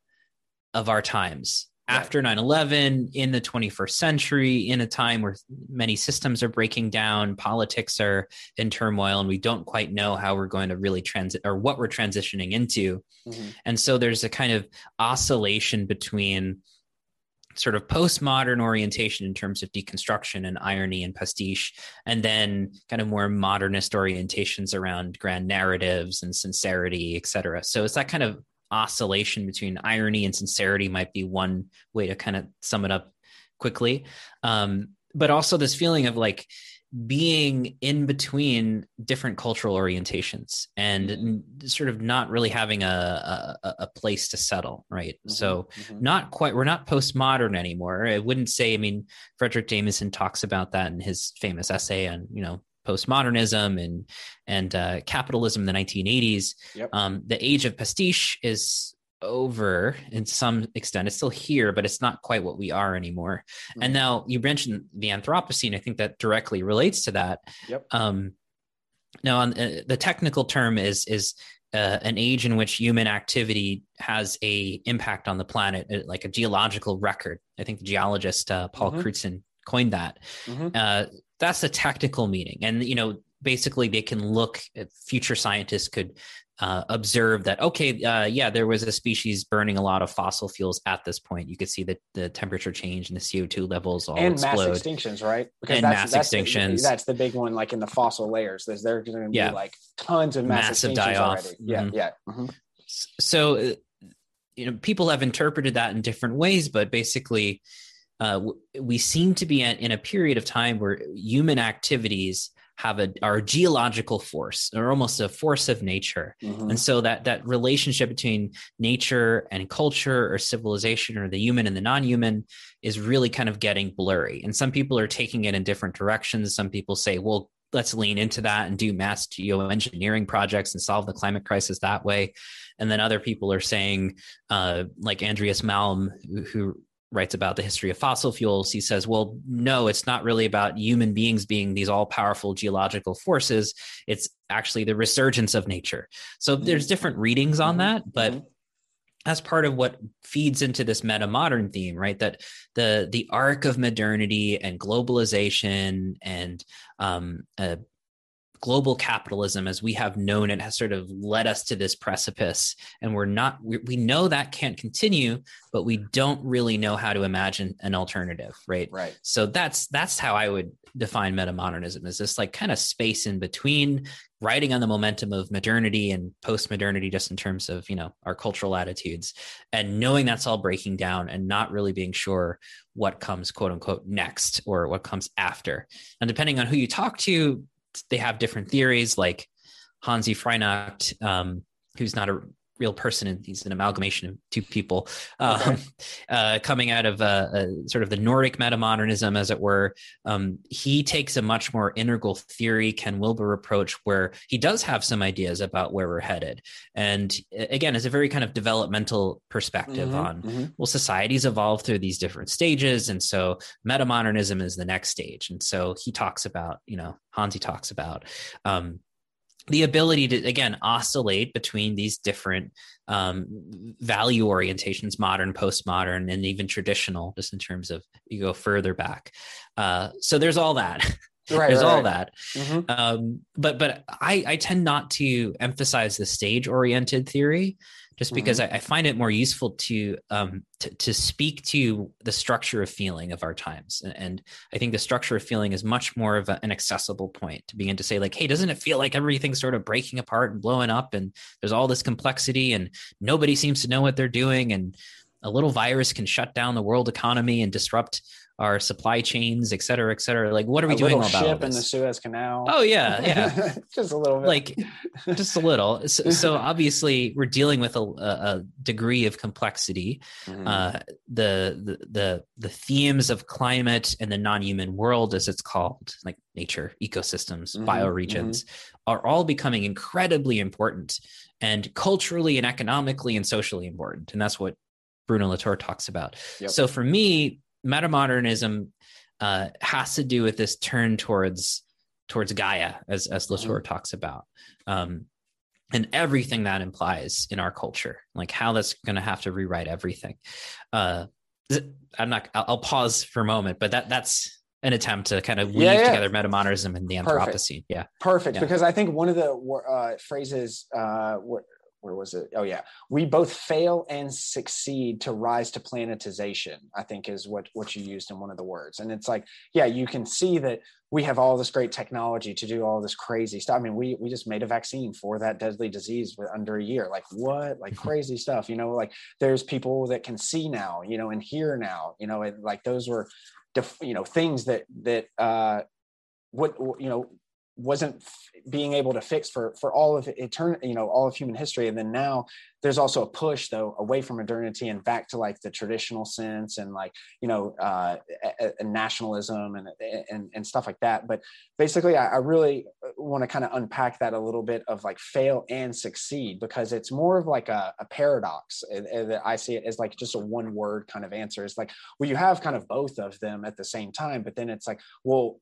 of our times right. after 9-11 in the 21st century in a time where many systems are breaking down politics are in turmoil and we don't quite know how we're going to really transit or what we're transitioning into mm-hmm. and so there's a kind of oscillation between sort of postmodern orientation in terms of deconstruction and irony and pastiche, and then kind of more modernist orientations around grand narratives and sincerity, et cetera. So it's that kind of oscillation between irony and sincerity might be one way to kind of sum it up quickly. Um, but also this feeling of like being in between different cultural orientations and mm-hmm. sort of not really having a, a, a place to settle right mm-hmm. so mm-hmm. not quite we're not postmodern anymore i wouldn't say i mean fredric jameson talks about that in his famous essay on you know postmodernism and and uh, capitalism in the 1980s yep. um, the age of pastiche is over in some extent. It's still here, but it's not quite what we are anymore. Mm-hmm. And now you mentioned the Anthropocene. I think that directly relates to that. Yep. Um, now, on, uh, the technical term is is uh, an age in which human activity has a impact on the planet, uh, like a geological record. I think the geologist uh, Paul mm-hmm. Crutzen coined that. Mm-hmm. Uh, that's the technical meaning, and you know, basically, they can look. Future scientists could uh, observe that okay uh, yeah there was a species burning a lot of fossil fuels at this point you could see that the temperature change and the co2 levels all and explode. mass extinctions right because and that's, mass that's extinctions the, that's the big one like in the fossil layers there's there's going to be yeah. like tons of mass massive die off yeah mm-hmm. yeah mm-hmm. so uh, you know people have interpreted that in different ways but basically uh, we seem to be in a period of time where human activities have a are a geological force or almost a force of nature. Mm-hmm. and so that that relationship between nature and culture or civilization or the human and the non-human is really kind of getting blurry. And some people are taking it in different directions. Some people say well let's lean into that and do mass geoengineering projects and solve the climate crisis that way. And then other people are saying uh, like andreas malm who, who writes about the history of fossil fuels, he says, well, no, it's not really about human beings being these all powerful geological forces. It's actually the resurgence of nature. So mm-hmm. there's different readings on mm-hmm. that, but mm-hmm. that's part of what feeds into this meta modern theme, right? That the the arc of modernity and globalization and um, uh, global capitalism as we have known it has sort of led us to this precipice. And we're not we, we know that can't continue but we don't really know how to imagine an alternative right? Right. So that's that's how i would define metamodernism is this like kind of space in between riding on the momentum of modernity and post-modernity just in terms of you know our cultural attitudes and knowing that's all breaking down and not really being sure what comes quote unquote next or what comes after. And depending on who you talk to they have different theories like Hanzi Freinacht, um, who's not a real person and he's an amalgamation of two people um, okay. uh, coming out of uh, uh, sort of the Nordic metamodernism, as it were. Um, he takes a much more integral theory, Ken Wilber approach, where he does have some ideas about where we're headed. And again, it's a very kind of developmental perspective mm-hmm, on, mm-hmm. well, societies evolve through these different stages. And so metamodernism is the next stage. And so he talks about, you know, Hanzi talks about um, the ability to again oscillate between these different um, value orientations modern postmodern and even traditional just in terms of you go further back uh, so there's all that right, there's right, all right. that mm-hmm. um, but but I, I tend not to emphasize the stage oriented theory just because mm-hmm. I, I, find it more useful to, um, to, to speak to the structure of feeling of our times. And I think the structure of feeling is much more of a, an accessible point to begin to say, like, hey, doesn't it feel like everything's sort of breaking apart and blowing up, and there's all this complexity, and nobody seems to know what they're doing, and a little virus can shut down the world economy and disrupt our supply chains, et cetera, et cetera. Like, what are we a doing about ship in the Suez Canal? Oh yeah, yeah, just a little bit. Like, just a little. So, so obviously, we're dealing with a, a degree of complexity. Mm-hmm. Uh, the, the the the themes of climate and the non-human world, as it's called, like nature, ecosystems, mm-hmm. bioregions, mm-hmm. are all becoming incredibly important and culturally and economically and socially important. And that's what Bruno Latour talks about. Yep. So for me, metamodernism uh, has to do with this turn towards towards Gaia, as as Latour mm-hmm. talks about, um, and everything that implies in our culture, like how that's going to have to rewrite everything. Uh, I'm not. I'll, I'll, pause for a moment, but that that's an attempt to kind of weave yeah, yeah. together metamodernism and the Anthropocene. Perfect. Yeah, perfect. Yeah. Because I think one of the uh, phrases uh, where was it? Oh yeah, we both fail and succeed to rise to planetization. I think is what what you used in one of the words, and it's like, yeah, you can see that we have all this great technology to do all this crazy stuff. I mean, we we just made a vaccine for that deadly disease under a year. Like what? Like crazy stuff. You know, like there's people that can see now. You know, and hear now. You know, and like those were, def, you know, things that that uh, what you know wasn't being able to fix for for all of eternity you know all of human history. And then now there's also a push though away from modernity and back to like the traditional sense and like you know uh, a, a nationalism and, and and stuff like that. But basically i, I really want to kind of unpack that a little bit of like fail and succeed because it's more of like a, a paradox. That i see it as like just a one word kind of answer. It's like well you have kind of both of them at the same time but then it's like well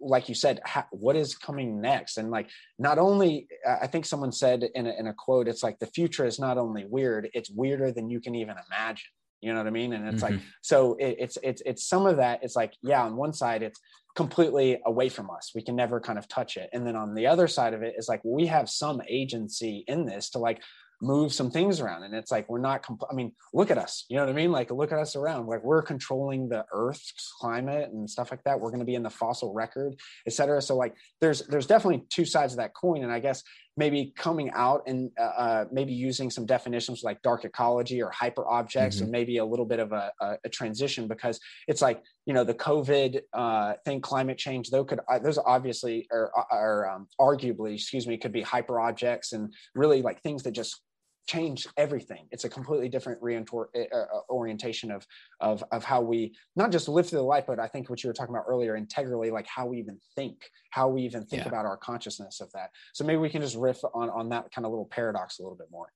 like you said what is coming next? And like not only i think someone said in a, in a quote it's like the future is not only weird it's weirder than you can even imagine. You know what i mean? And it's mm-hmm. like so it, it's it's it's some of that it's like yeah on one side it's completely away from us. We can never kind of touch it. And then on the other side of it is like we have some agency in this to like move some things around and it's like we're not compl- i mean look at us you know what i mean? Like look at us around like we're controlling the earth's climate and stuff like that. We're going to be in the fossil record et cetera. So like there's there's definitely two sides of that coin and i guess maybe coming out and uh, uh maybe using some definitions like dark ecology or hyper objects mm-hmm. and maybe a little bit of a, a, a, transition because it's like you know the covid uh, thing climate change though could uh, those obviously are, are um, arguably excuse me could be hyper objects and really like things that just change everything. It's a completely different reorientation eh, uh, orientation of, of, of how we not just live through the life, but I think what you were talking about earlier, integrally, like how we even think, how we even think yeah. about our consciousness of that. So maybe we can just riff on, on that kind of little paradox a little bit more.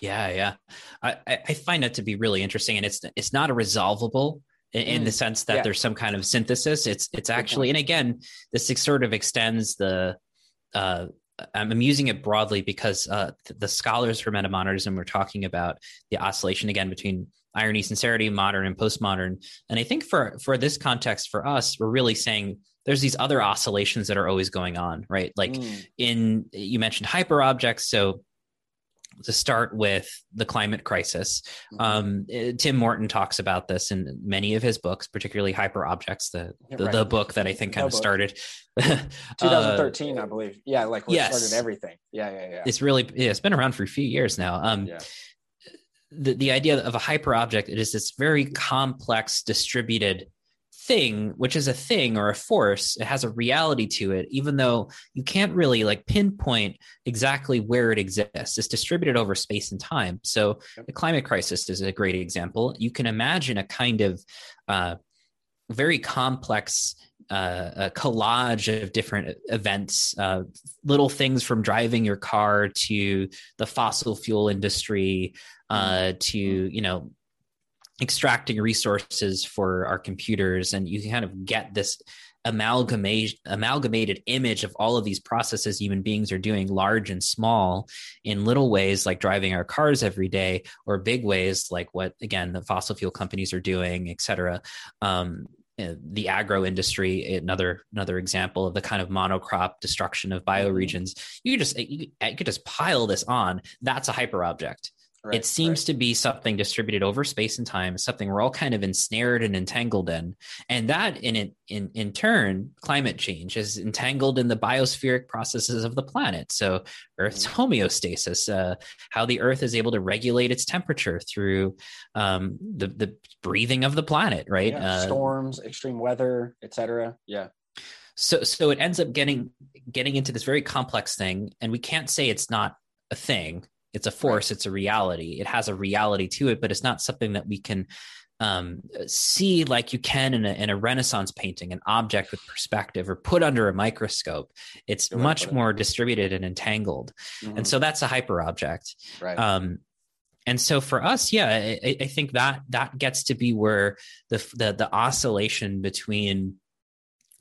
Yeah, yeah. I, I find that to be really interesting, and it's it's not a resolvable in, in the mm. sense that yeah. there's some kind of synthesis. It's it's actually, and again, this sort of extends the uh, I'm using it broadly because uh, the scholars for metamodernism were talking about the oscillation again between irony, sincerity, modern, and postmodern. And I think for for this context, for us, we're really saying there's these other oscillations that are always going on, right? Like mm. in you mentioned hyper objects, so to start with the climate crisis. Mm-hmm. Um, eh, Tim Morton talks about this in many of his books, particularly Hyper Objects, the the, right. the book that I think kind no of book. started 2013, uh, I believe. Yeah, like what yes. started everything. Yeah, yeah, yeah. It's really yeah, it's been around for a few years now. Um, yeah. the the idea of a hyper object it is this very complex distributed thing, which is a thing or a force, it has a reality to it, even though you can't really like pinpoint exactly where it exists. It's distributed over space and time. So the climate crisis is a great example. You can imagine a kind of uh, very complex uh, a collage of different events, uh, little things from driving your car to the fossil fuel industry uh, mm-hmm. to you know extracting resources for our computers and you can kind of get this amalgamate amalgamated image of all of these processes human beings are doing large and small in little ways like driving our cars every day or big ways like what again the fossil fuel companies are doing et cetera. Um, uh, the agro industry another another example of the kind of monocrop destruction of mm-hmm. bioregions. You could just you, you could just pile this on. That's a hyper object Right, it seems right. to be something distributed over space and time, something we're all kind of ensnared and entangled in. And that in it, in in turn, climate change is entangled in the biospheric processes of the planet. So Earth's mm-hmm. homeostasis, uh, how the Earth is able to regulate its temperature through um, the the breathing of the planet, right? Yeah, uh, storms, extreme weather, etc. Yeah. So so it ends up getting getting into this very complex thing, and we can't say it's not a thing it's a force, right. it's a reality. It has a reality to it, but it's not something that we can um, see like you can in a, in a Renaissance painting, an object with perspective or put under a microscope. It's much more distributed and entangled. Mm-hmm. And so that's a hyper object. Right. Um, and so for us, yeah, I, I, think that that gets to be where the, the the oscillation between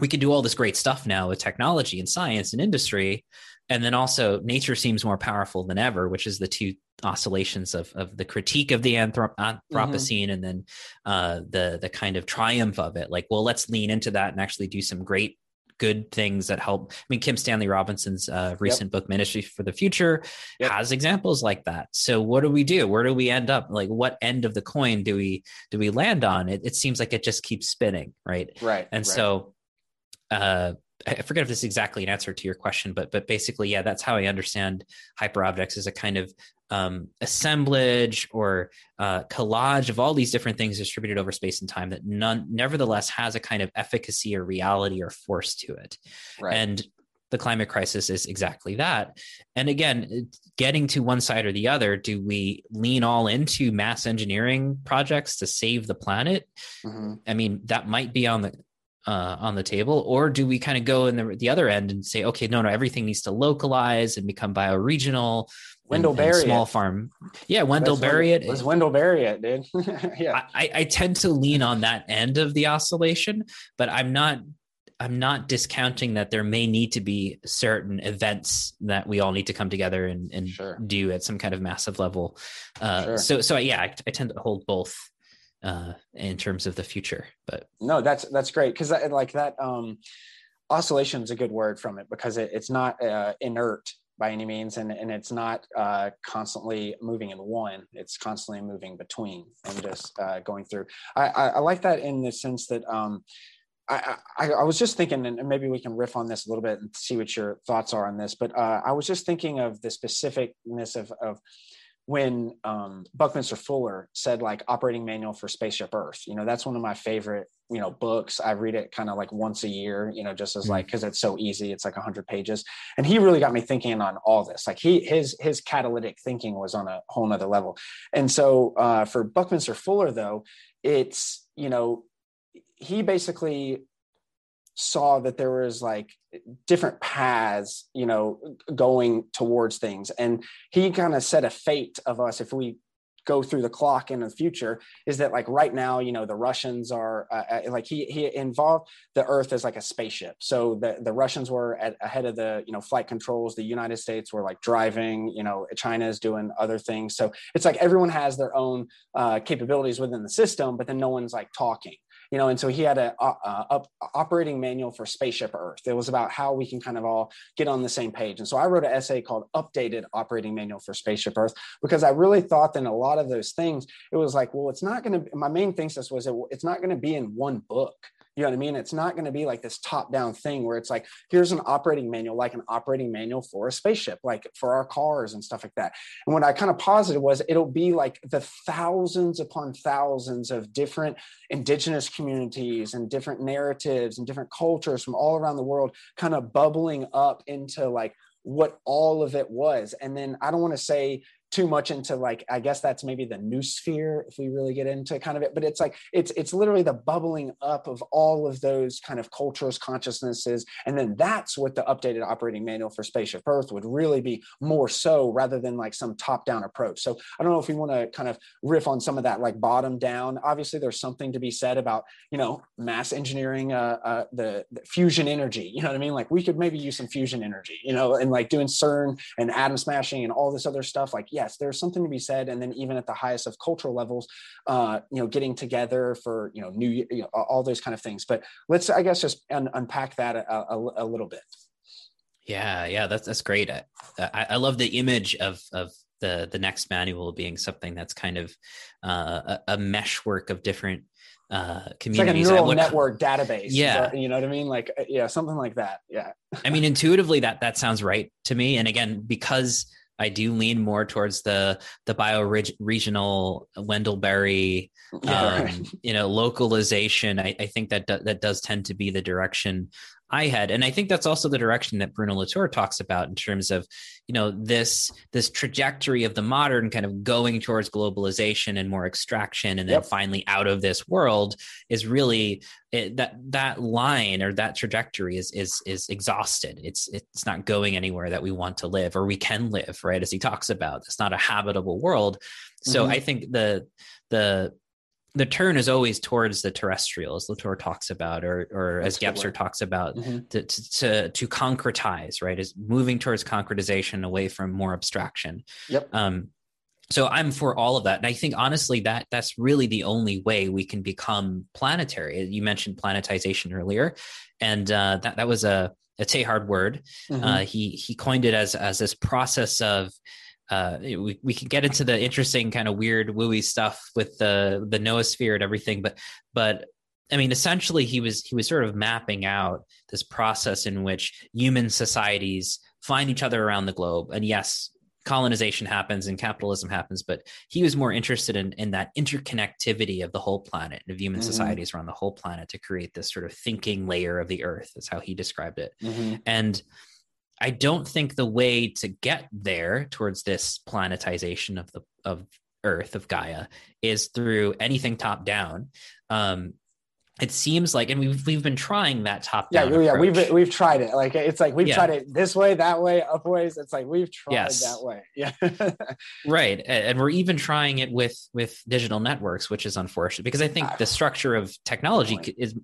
we can do all this great stuff now with technology and science and industry, and then also nature seems more powerful than ever which is the two oscillations of, of the critique of the anthrop- mm-hmm. anthropocene mm-hmm. and then uh, the the kind of triumph of it like well let's lean into that and actually do some great good things that help. I mean, Kim Stanley Robinson's uh, recent yep. book, Ministry for the Future, yep. has examples like that. So, what do we do? Where do we end up? Like, what end of the coin do we do we land on? It, it seems like it just keeps spinning, right? Right. And right. so, uh, I forget if this is exactly an answer to your question, but but basically, yeah, that's how I understand hyperobjects as a kind of um, assemblage or uh, collage of all these different things distributed over space and time that none, nevertheless, has a kind of efficacy or reality or force to it. Right. And the climate crisis is exactly that. And again, getting to one side or the other, do we lean all into mass engineering projects to save the planet? Mm-hmm. I mean, that might be on the uh, on the table, or do we kind of go in the, the other end and say, okay, no, no, everything needs to localize and become bioregional? Wendell Berry small farm. Yeah, Wendell Berry it. Was Wendell Berry it, dude? yeah. I, I tend to lean on that end of the oscillation, but I'm not I'm not discounting that there may need to be certain events that we all need to come together and, and sure. do at some kind of massive level. Uh, sure. So, so yeah, I, I, tend to hold both uh, in terms of the future. But no, that's that's great because like that um, oscillation is a good word from it because it, it's not uh, inert by any means and, and it's not uh, constantly moving in one it's constantly moving between and just uh, going through I, I, I, like that in the sense that um, I, I, I, was just thinking and maybe we can riff on this a little bit and see what your thoughts are on this but uh, i was just thinking of the specificness of, of when um, Buckminster Fuller said like operating manual for spaceship Earth. You know, that's one of my favorite you know books. I read it kind of like once a year. You know, just as like because it's so easy. It's like hundred pages, and he really got me thinking on all this. Like he his his catalytic thinking was on a whole nother level. And so uh, for Buckminster Fuller though, it's you know he basically saw that there was like different paths you know going towards things. And he kind of set a fate of us if we go through the clock in the future is that like right now you know the russians are uh, uh, like he he involved the earth as like a spaceship. So the the russians were at, ahead of the you know flight controls. The united states were like driving you know china is doing other things. So it's like everyone has their own uh, capabilities within the system but then no one's like talking you know, and so he had a, uh, uh, a, operating manual for Spaceship Earth. It was about how we can kind of all get on the same page. And so I wrote an essay called "Updated Operating Manual for Spaceship Earth" because I really thought that in a lot of those things, it was like, well, it's not going to. My main thesis was it, it's not going to be in one book. You know what I mean? It's not going to be like this top down thing where it's like, here's an operating manual, like an operating manual for a spaceship, like for our cars and stuff like that. And what I kind of posited was it'll be like the thousands upon thousands of different indigenous communities and different narratives and different cultures from all around the world kind of bubbling up into like what all of it was. And then I don't want to say too much into like i guess that's maybe the noosphere if we really get into kind of it but it's like it's it's literally the bubbling up of all of those kind of cultures consciousnesses and then that's what the updated operating manual for spaceship earth would really be more so rather than like some top down approach. So i don't know if we want to kind of riff on some of that like bottom down. Obviously there's something to be said about you know mass engineering uh, uh the, the fusion energy you know what i mean? Like we could maybe use some fusion energy you know and like doing cern and atom smashing and all this other stuff. Like yes, there's something to be said. And then even at the highest of cultural levels, uh, you know, getting together for, you know, new, you know, all those kind of things. But let's, I guess, just un- unpack that a, a, a, little bit. Yeah, yeah, that's that's great. I, I love the image of of the the next manual being something that's kind of uh, a, a meshwork of different uh communities. It's like a neural network database. Yeah. you know what I mean? Like, uh, yeah, something like that. Yeah. I mean, intuitively that, that sounds right to me. And again, because I do lean more towards the the bio regional Wendell Berry, um, you know, localization. I, I think that do, that does tend to be the direction I had, and I think that's also the direction that Bruno Latour talks about in terms of, you know, this this trajectory of the modern kind of going towards globalization and more extraction, and then yep. finally out of this world is really it, that that line or that trajectory is is is exhausted. It's it's not going anywhere that we want to live or we can live, right? As he talks about, it's not a habitable world. So mm-hmm. I think the the the turn is always towards the terrestrial, as Latour talks about, or or as Gebser talks about, mm-hmm. to, to to concretize, right? Is moving towards concretization away from more abstraction. Yep. Um, so I'm for all of that. And I think honestly that that's really the only way we can become planetary. You mentioned planetization earlier, and uh, that that was a a Teilhard word. Mm-hmm. Uh, he he coined it as as this process of uh, we, we can get into the interesting kind of weird wooey stuff with the the noosphere and everything, but but I mean, essentially, he was he was sort of mapping out this process in which human societies find each other around the globe, and yes, colonization happens and capitalism happens, but he was more interested in in that interconnectivity of the whole planet of human mm-hmm. societies around the whole planet to create this sort of thinking layer of the Earth. Is how he described it, mm-hmm. and I don't think the way to get there towards this planetization of the of Earth of Gaia is through anything top down. Um, it seems like, and we've we've been trying that top down. Yeah, yeah, we've we've tried it. Like it's like we've yeah. tried it this way, that way, up ways. It's like we've tried yes. that way. Yeah, right. And we're even trying it with with digital networks, which is unfortunate because I think the structure of technology is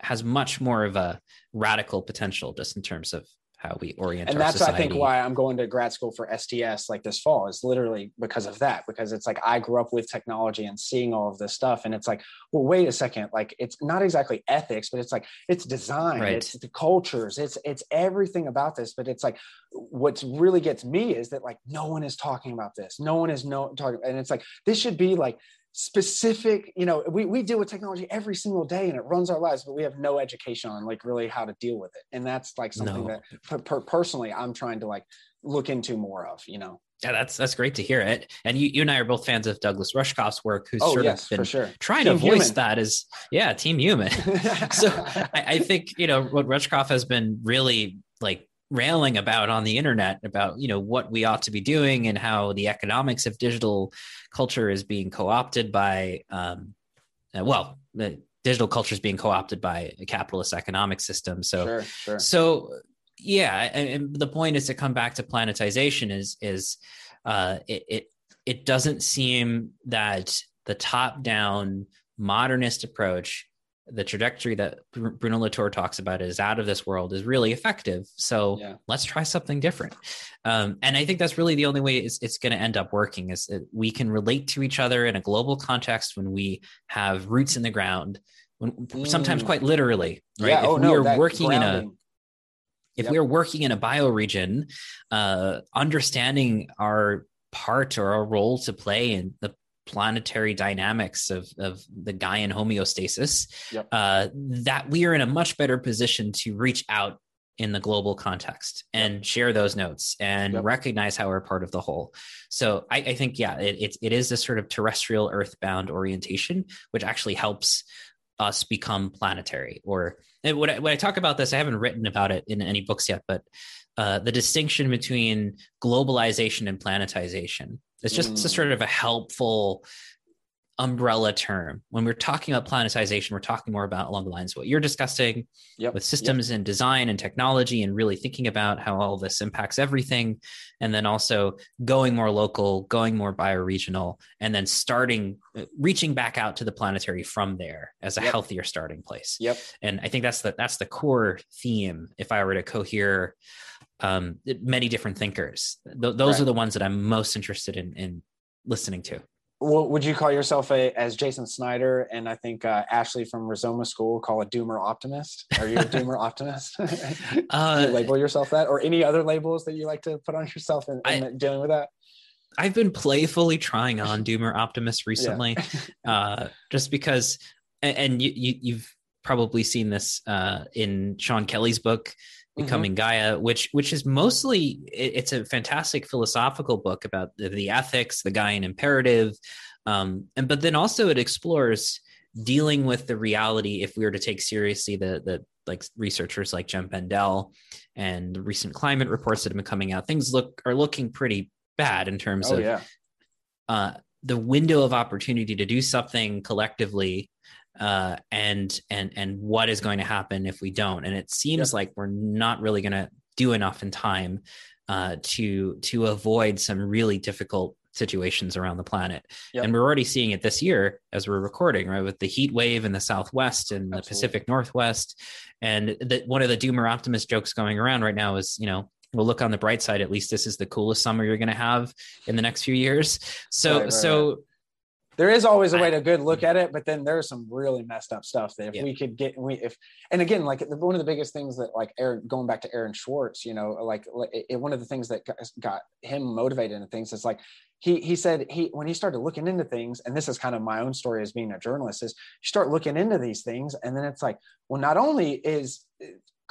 has much more of a radical potential just in terms of how we orient and that's society. i think why i'm going to grad school for sts like this fall is literally because of that because it's like i grew up with technology and seeing all of this stuff and it's like well wait a second like it's not exactly ethics but it's like it's design right. it's the cultures it's it's everything about this but it's like what really gets me is that like no one is talking about this no one is no talking and it's like this should be like specific you know we, we deal with technology every single day and it runs our lives but we have no education on like really how to deal with it and that's like something no. that per, personally i'm trying to like look into more of you know yeah, that's that's great to hear it. And you, you and I are both fans of Douglas Rushkoff's work, who's oh, sort yes, of been sure. trying team to voice human. that as yeah, team human. so I, I, think you know what Rushkoff has been really like railing about on the internet about you know what we ought to be doing and how the economics of digital culture is being co-opted by um, uh, well the digital culture is being co-opted by a capitalist economic system so sure, sure. so yeah and the point is to come back to planetization is is uh, it, it it doesn't seem that the top down modernist approach the trajectory that Bruno Latour talks about is out of this world is really effective. So yeah. let's try something different. Um, and I think that's really the only way it's, it's going to end up working is that we can relate to each other in a global context when we have roots in the ground, when mm. sometimes quite literally, right? Yeah. If oh, we no, are working grounding. in a if yep. we are working in a bioregion, uh, understanding our part or our role to play in the planetary dynamics of, of the Gaian homeostasis, yep. uh, that we are in a much better position to reach out in the global context and yep. share those notes and yep. recognize how we're part of the whole. So I, I think, yeah, it, it, it is this sort of terrestrial earthbound orientation, which actually helps us become planetary. Or when I, when I talk about this, I haven't written about it in any books yet, but uh, the distinction between globalization and planetization it's just mm. sort of a helpful umbrella term. When we're talking about planetization, we're talking more about along the lines of what you're discussing yep. with systems yep. and design and technology and really thinking about how all this impacts everything. And then also going more local, going more bioregional, and then starting reaching back out to the planetary from there as a yep. healthier starting place. Yep. And I think that's the that's the core theme if I were to cohere um, many different thinkers. Th- those right. are the ones that I'm most interested in, in listening to. Well, would you call yourself a as Jason Snyder and I think uh, Ashley from Rhizoma School call a doomer optimist? Are you a doomer optimist? uh, you label yourself that, or any other labels that you like to put on yourself in, in I, dealing with that? I've been playfully trying on doomer optimist recently, uh, just because, and, and you, you you've probably seen this uh, in Sean Kelly's book. Becoming mm-hmm. gaia which which is mostly it, it's a fantastic philosophical book about the, the ethics the gaian imperative um, and but then also it explores dealing with the reality if we were to take seriously the the like researchers like jem bendell and the recent climate reports that have been coming out things look are looking pretty bad in terms oh, of yeah. uh, the window of opportunity to do something collectively uh, and and and what is going to happen if we don't. And it seems yep. like we're not really going to do enough in time uh, to to avoid some really difficult situations around the planet. Yep. And we're already seeing it this year as we're recording, right? With the heat wave in the Southwest and Absolutely. the Pacific Northwest. And the, one of the doomer optimist jokes going around right now is, you know, we'll look on the bright side at least this is the coolest summer you're going to have in the next few years so right, right, so right there is always a way to good look mm-hmm. at it but then there's some really messed up stuff that if yeah. we could get we if and again like one of the biggest things that like aaron going back to aaron swartz you know like it, one of the things that got him motivated in things is like he he said he when he started looking into things and this is kind of my own story as being a journalist is you start looking into these things and then it's like well not only is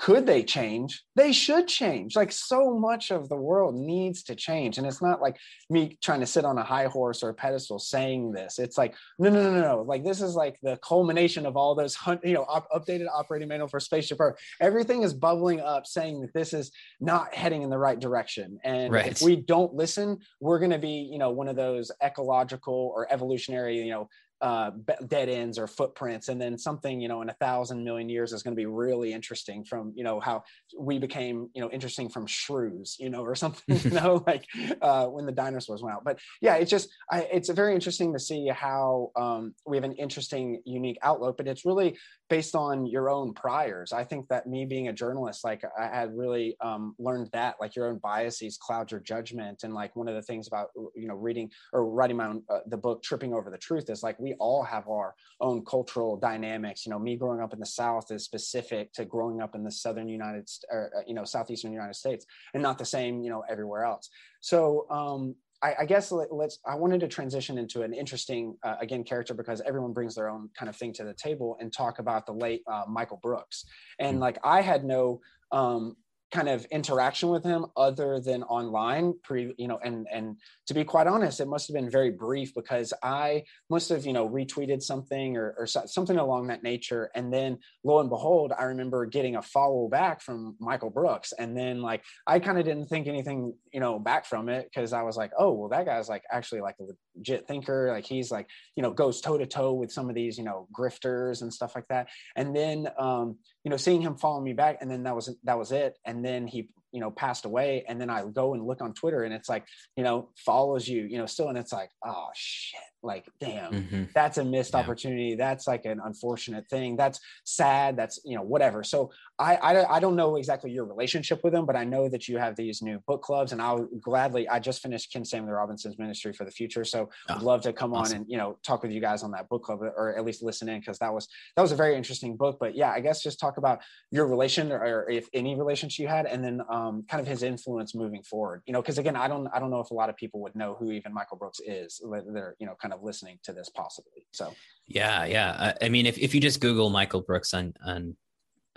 could they change? They should change. Like so much of the world needs to change. And it's not like me trying to sit on a high horse or a pedestal saying this. It's like no no no no no. Like this is like the culmination of all those you know op- updated operating manual for spaceship earth. Everything is bubbling up saying that this is not heading in the right direction. And right. if we don't listen we're going to be you know one of those ecological or evolutionary you know uh, dead ends or footprints and then something you know in a thousand million years is going to be really interesting from you know how we became you know interesting from shrews you know or something you know like uh, when the dinosaurs went out. But yeah it's just I, it's very interesting to see how um, we have an interesting unique outlook but it's really based on your own priors. I think that me being a journalist like i had really um, learned that like your own biases cloud your judgment and like one of the things about you know reading or writing my own uh, the book tripping over the truth is like we all have our own cultural dynamics. You know, me growing up in the South is specific to growing up in the Southern United, or, uh, you know, Southeastern United States, and not the same, you know, everywhere else. So, um, I, I, guess let, us I wanted to transition into an interesting, uh, again, character because everyone brings their own kind of thing to the table and talk about the late uh, Michael Brooks. And mm. like I had no um, kind of interaction with him other than online pre you know and and to be quite honest it must have been very brief because i must have you know retweeted something or, or something along that nature. And then lo and behold i remember getting a follow back from michael brooks. And then like i kind of didn't think anything you know back from it because i was like oh well that guy's like actually like a legit thinker like he's like you know goes toe to toe with some of these you know grifters and stuff like that. And then um you know seeing him follow me back and then that was that was it. And then he you know passed away. And then i go and look on twitter and it's like you know follows you you know still and it's like oh shit like damn mm-hmm. that's a missed yeah. opportunity that's like an unfortunate thing that's sad that's you know whatever so I, I i don't know exactly your relationship with them but i know that you have these new book clubs and i'll gladly i just finished kim stanley robinson's ministry for the future so oh, i'd love to come awesome. on and you know talk with you guys on that book club or at least listen in because that was that was a very interesting book but yeah i guess just talk about your relation or, if any relationship you had and then um, kind of his influence moving forward you know because again i don't i don't know if a lot of people would know who even michael brooks is they're you know kind kind of listening to this possibly. So yeah, yeah. I, I mean, if, if you just Google Michael Brooks on on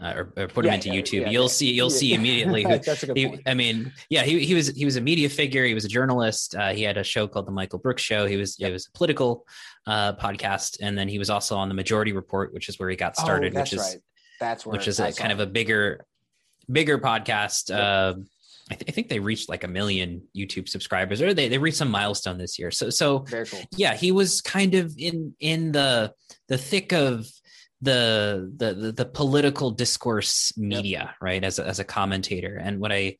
uh, or, or, put him into yeah, YouTube, yeah, you'll see you'll see immediately. Who, That's a good he, point. I mean, yeah, he, he was he was a media figure. He was a journalist. Uh, he had a show called the Michael Brooks Show. He was yep. it was a political uh, podcast, and then he was also on the Majority Report, which is where he got oh, started. Oh, which is right. That's which is a, kind of a bigger bigger podcast. Yep. I, th- I, think they reached like a million YouTube subscribers, or they, they reached some milestone this year. So so cool. yeah, he was kind of in in the the thick of the the the, political discourse media, yep. right? As a, as a commentator, and what I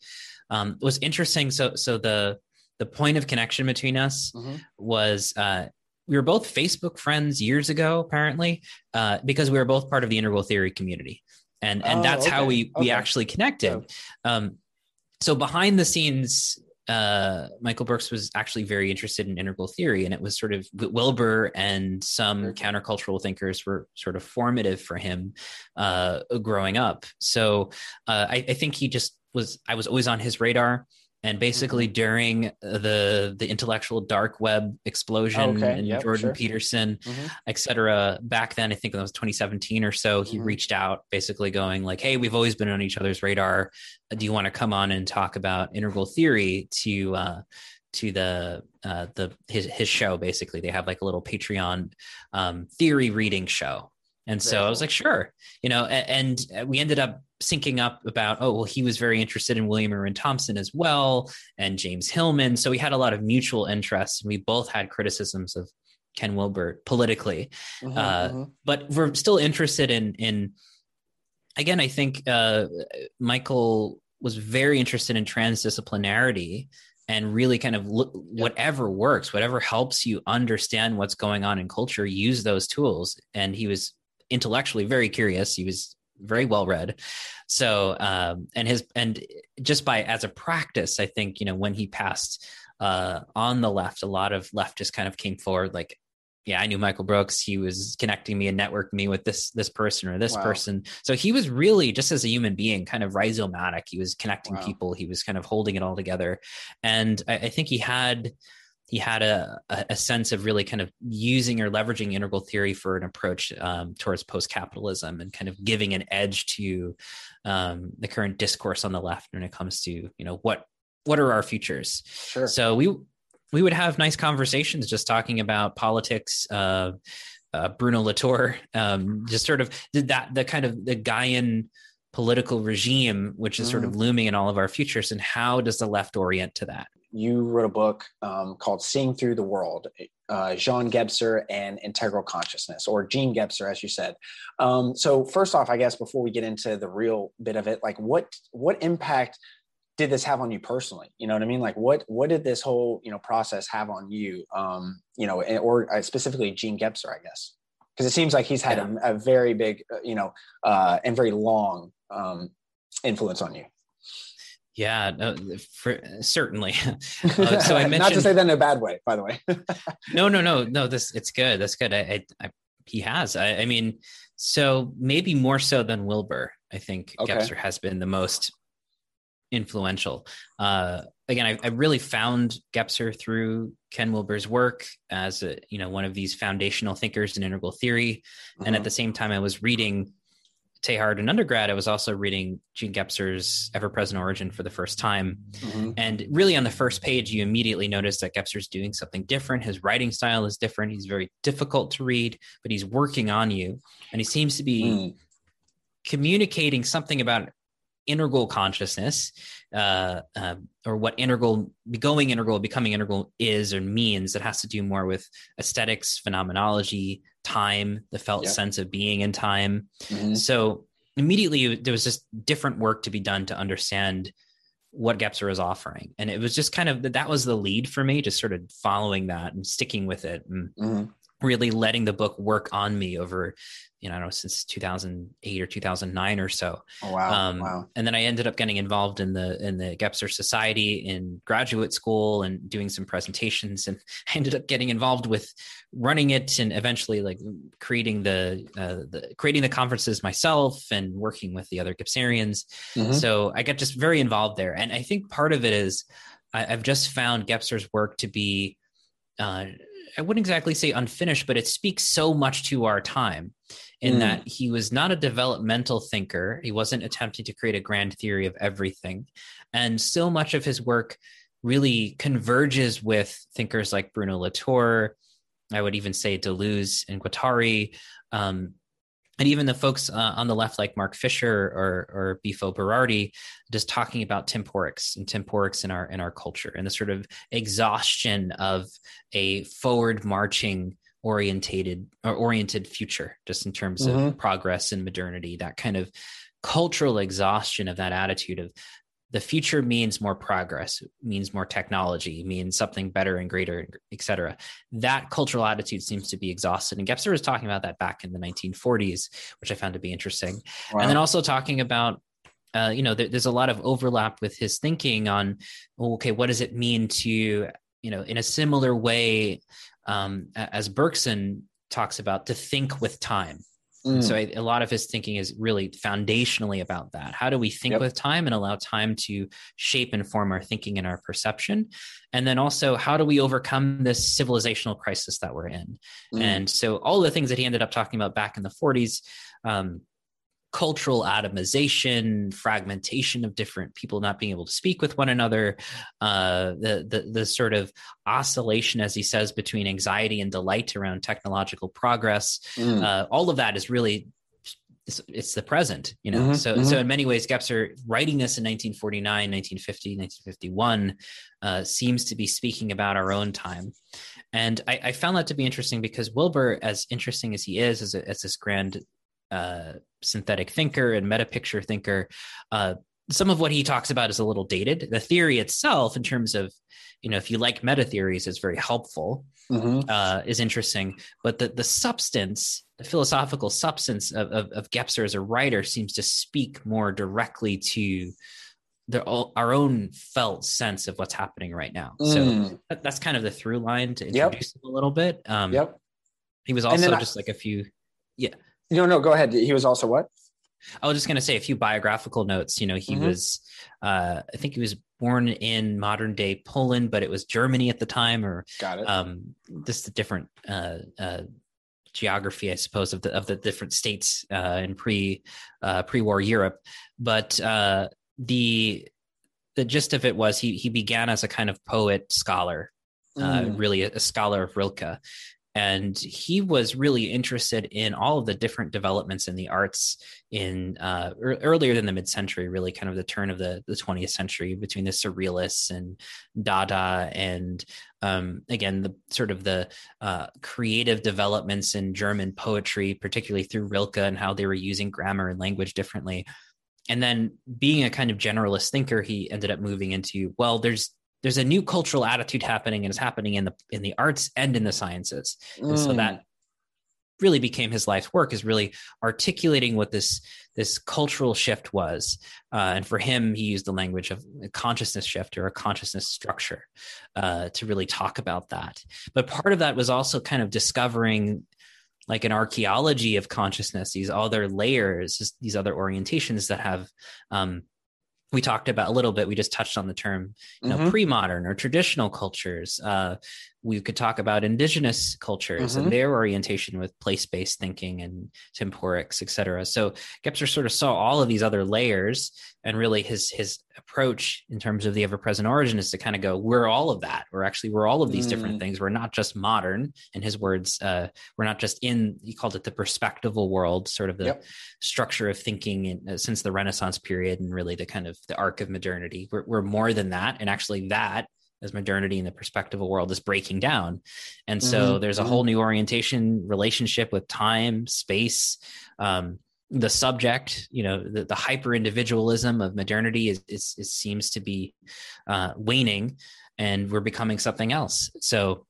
um, was interesting. So so the the point of connection between us mm-hmm. was. Uh, we were both Facebook friends years ago, apparently, uh, because we were both part of the integral theory community, and and oh, that's okay. how we we actually connected. Um, so behind the scenes uh, Michael Brooks was actually very interested in integral theory, and it was sort of Wilber and some countercultural thinkers were sort of formative for him uh, growing up. So uh, I, I, think he just was. I was always on his radar and basically mm-hmm. during the the intellectual dark web explosion okay. and yep, jordan sure. peterson mm-hmm. etc back then i think it was 2017 or so he mm-hmm. reached out basically going like hey we've always been on each other's radar do you want to come on and talk about integral theory to uh, to the uh, the his his show basically they have like a little patreon um, theory reading show and so I was like, sure, you know, and, and, we ended up syncing up about, oh, well, he was very interested in William Irwin Thompson as well, and James Hillman. So we had a lot of mutual interests, and we both had criticisms of Ken Wilber politically, mm-hmm, uh, mm-hmm. but we're still interested in in. Again, I think uh, Michael was very interested in transdisciplinarity and really kind of look, whatever works, whatever helps you understand what's going on in culture, use those tools. And he was intellectually very curious. He was very well read. So, um, and his and just by as a practice, I think you know when he passed uh, on the left, a lot of leftists kind of came forward like, yeah, I knew Michael Brooks. He was connecting me and networking me with this this person or this wow. person. So he was really just as a human being, kind of rhizomatic. He was connecting wow. people. He was kind of holding it all together, and I, I think he had he had a, a sense of really kind of using or leveraging integral theory for an approach um, towards post capitalism and kind of giving an edge to um, the current discourse on the left when it comes to you know what what are our futures. Sure. So we we would have nice conversations just talking about politics. Uh, uh, Bruno Latour, um, just sort of did that the kind of the Gaian political regime, which is mm. sort of mm-hmm. looming in all of our futures, and how does the left orient to that? You wrote a book um, called "Seeing Through the World," uh, Jean Gebser and Integral Consciousness, or Jean Gebser, as you said. Um, so, first off, I guess before we get into the real bit of it, like what what impact did this have on you personally? You know what i mean? Like what what did this whole you know process have on you? Um you know or uh, specifically jean gebser i guess. Because it seems like he's had yeah. a, a, very big uh, you know uh and very long um influence on you yeah no, for, certainly uh, so i mentioned not to say that in a bad way by the way no no no no this it's good that's good i, I, I he has I, I mean so maybe more so than Wilber. i think okay. gebser has been the most influential. Uh, again, I, I, really found Gebser through Ken Wilber's work as a, you know one of these foundational thinkers in integral theory, and at mm-hmm. the same time, I was reading Teilhard in undergrad. I was also reading Jean Gebser's Ever Present Origin for the first time, mm-hmm. and really on the first page, you immediately notice that Gebser's doing something different. His writing style is different. He's very difficult to read, but he's working on you, and he seems to be. Mm. Communicating something about integral consciousness uh, uh, or what integral going integral becoming integral is or means it has to do more with aesthetics phenomenology time the felt sense of being in time. Mm-hmm. so immediately there was just different work to be done to understand what Gebser was offering. And it was just kind of that was the lead for me just sort of following that and sticking with it and mm-hmm. really letting the book work on me over you know, I don't know, since 2008 or 2009 or so. Oh, wow. Um, wow. And then I ended up getting involved in the, in the Gebser Society in graduate school and doing some presentations. And I ended up getting involved with running it and eventually like creating the, uh, the creating the conferences myself and working with the other Gebserians. Mm-hmm. So I got just very involved there. And I think part of it is I, have just found Gebser's work to be, uh, I wouldn't exactly say unfinished, but it speaks so much to our time in mm. that he was not a developmental thinker. He wasn't attempting to create a grand theory of everything. And so much of his work really converges with thinkers like Bruno Latour. I would even say Deleuze and Guattari. Um, and even the folks uh, on the left like mark fisher or or bifo berardi just talking about temporics and temporics in our in our culture and the sort of exhaustion of a forward marching orientated or oriented future just in terms mm-hmm. of progress and modernity that kind of cultural exhaustion of that attitude of the future means more progress means more technology means something better and greater etc that cultural attitude seems to be exhausted and gebser was talking about that back in the 1940s which i found to be interesting wow. and then also talking about uh, you know there, there's a lot of overlap with his thinking on okay what does it mean to you know in a similar way um, as bergson talks about to think with time Mm. So I, a lot of his thinking is really foundationally about that. How do we think yep. with time and allow time to shape and form our thinking and our perception? And then also, how do we overcome this civilizational crisis that we're in? Mm. And so, all the things that he ended up talking about back in the 40s, um, cultural atomization, fragmentation of different people not being able to speak with one another, uh, the, the the sort of oscillation, as he says, between anxiety and delight around technological progress. Mm. Uh, all of that is really it's, it's the present, you know. Mm-hmm, so mm-hmm. so in many ways, Gebser writing this in 1949, 1950, 1951 uh, seems to be speaking about our own time. And I, I, found that to be interesting because Wilber, as interesting as he is as, a, as this grand uh, synthetic thinker and meta picture thinker. Uh, some of what he talks about is a little dated. The theory itself, in terms of, you know, if you like meta theories, is very helpful, mm-hmm. uh, is interesting. But the the substance the philosophical substance of, of, of Gebser as a writer seems to speak more directly to the, our own felt sense of what's happening right now. Mm. So that, that's kind of the through line to introduce yep. him a little bit. Um, yep. He was also just I, like a few, yeah. No, no, go ahead. He was also what? I was just going to say a few biographical notes. You know, he mm-hmm. was, uh, I think he was born in modern day Poland, but it was Germany at the time, or got it. Um, just a different uh, uh, geography, I suppose, of the of the different states uh, in pre uh, pre war Europe. But uh, the the gist of it was he he began as a kind of poet scholar, uh, mm. really a, a, scholar of Rilke, and he was really interested in all of the different developments in the arts in uh, er, earlier than the mid-century really kind of the turn of the, the 20th century between the surrealists and dada and um, again the sort of the uh, creative developments in german poetry particularly through rilke and how they were using grammar and language differently. And then being a kind of generalist thinker he ended up moving into well there's there's a new cultural attitude happening and it's happening in the in the arts and in the sciences. And mm. so that really became his life's work is really articulating what this this cultural shift was. Uh, and for him he used the language of a consciousness shift or a consciousness structure uh, to really talk about that. But part of that was also kind of discovering like an archaeology of consciousness these other layers these other orientations that have um, we talked about a little bit we just touched on the term you know mm-hmm. pre-modern or traditional cultures uh, we could talk about indigenous cultures mm-hmm. and their orientation with place-based thinking and temporics et cetera so gebser sort of saw all of these other layers and really his his approach in terms of the ever-present origin is to kind of go we're all of that we're actually we're all of these mm. different things we're not just modern in his words uh, we're not just in he called it the perspectival world sort of the yep. structure of thinking in, uh, since the renaissance period and really the kind of the arc of modernity we're, we're more than that and actually that as modernity in the perspectival world is breaking down and so mm-hmm. there's a whole mm-hmm. new orientation relationship with time space um, the subject, you know, the, the hyper individualism of modernity is, is, is seems to be uh, waning, and we're becoming something else. So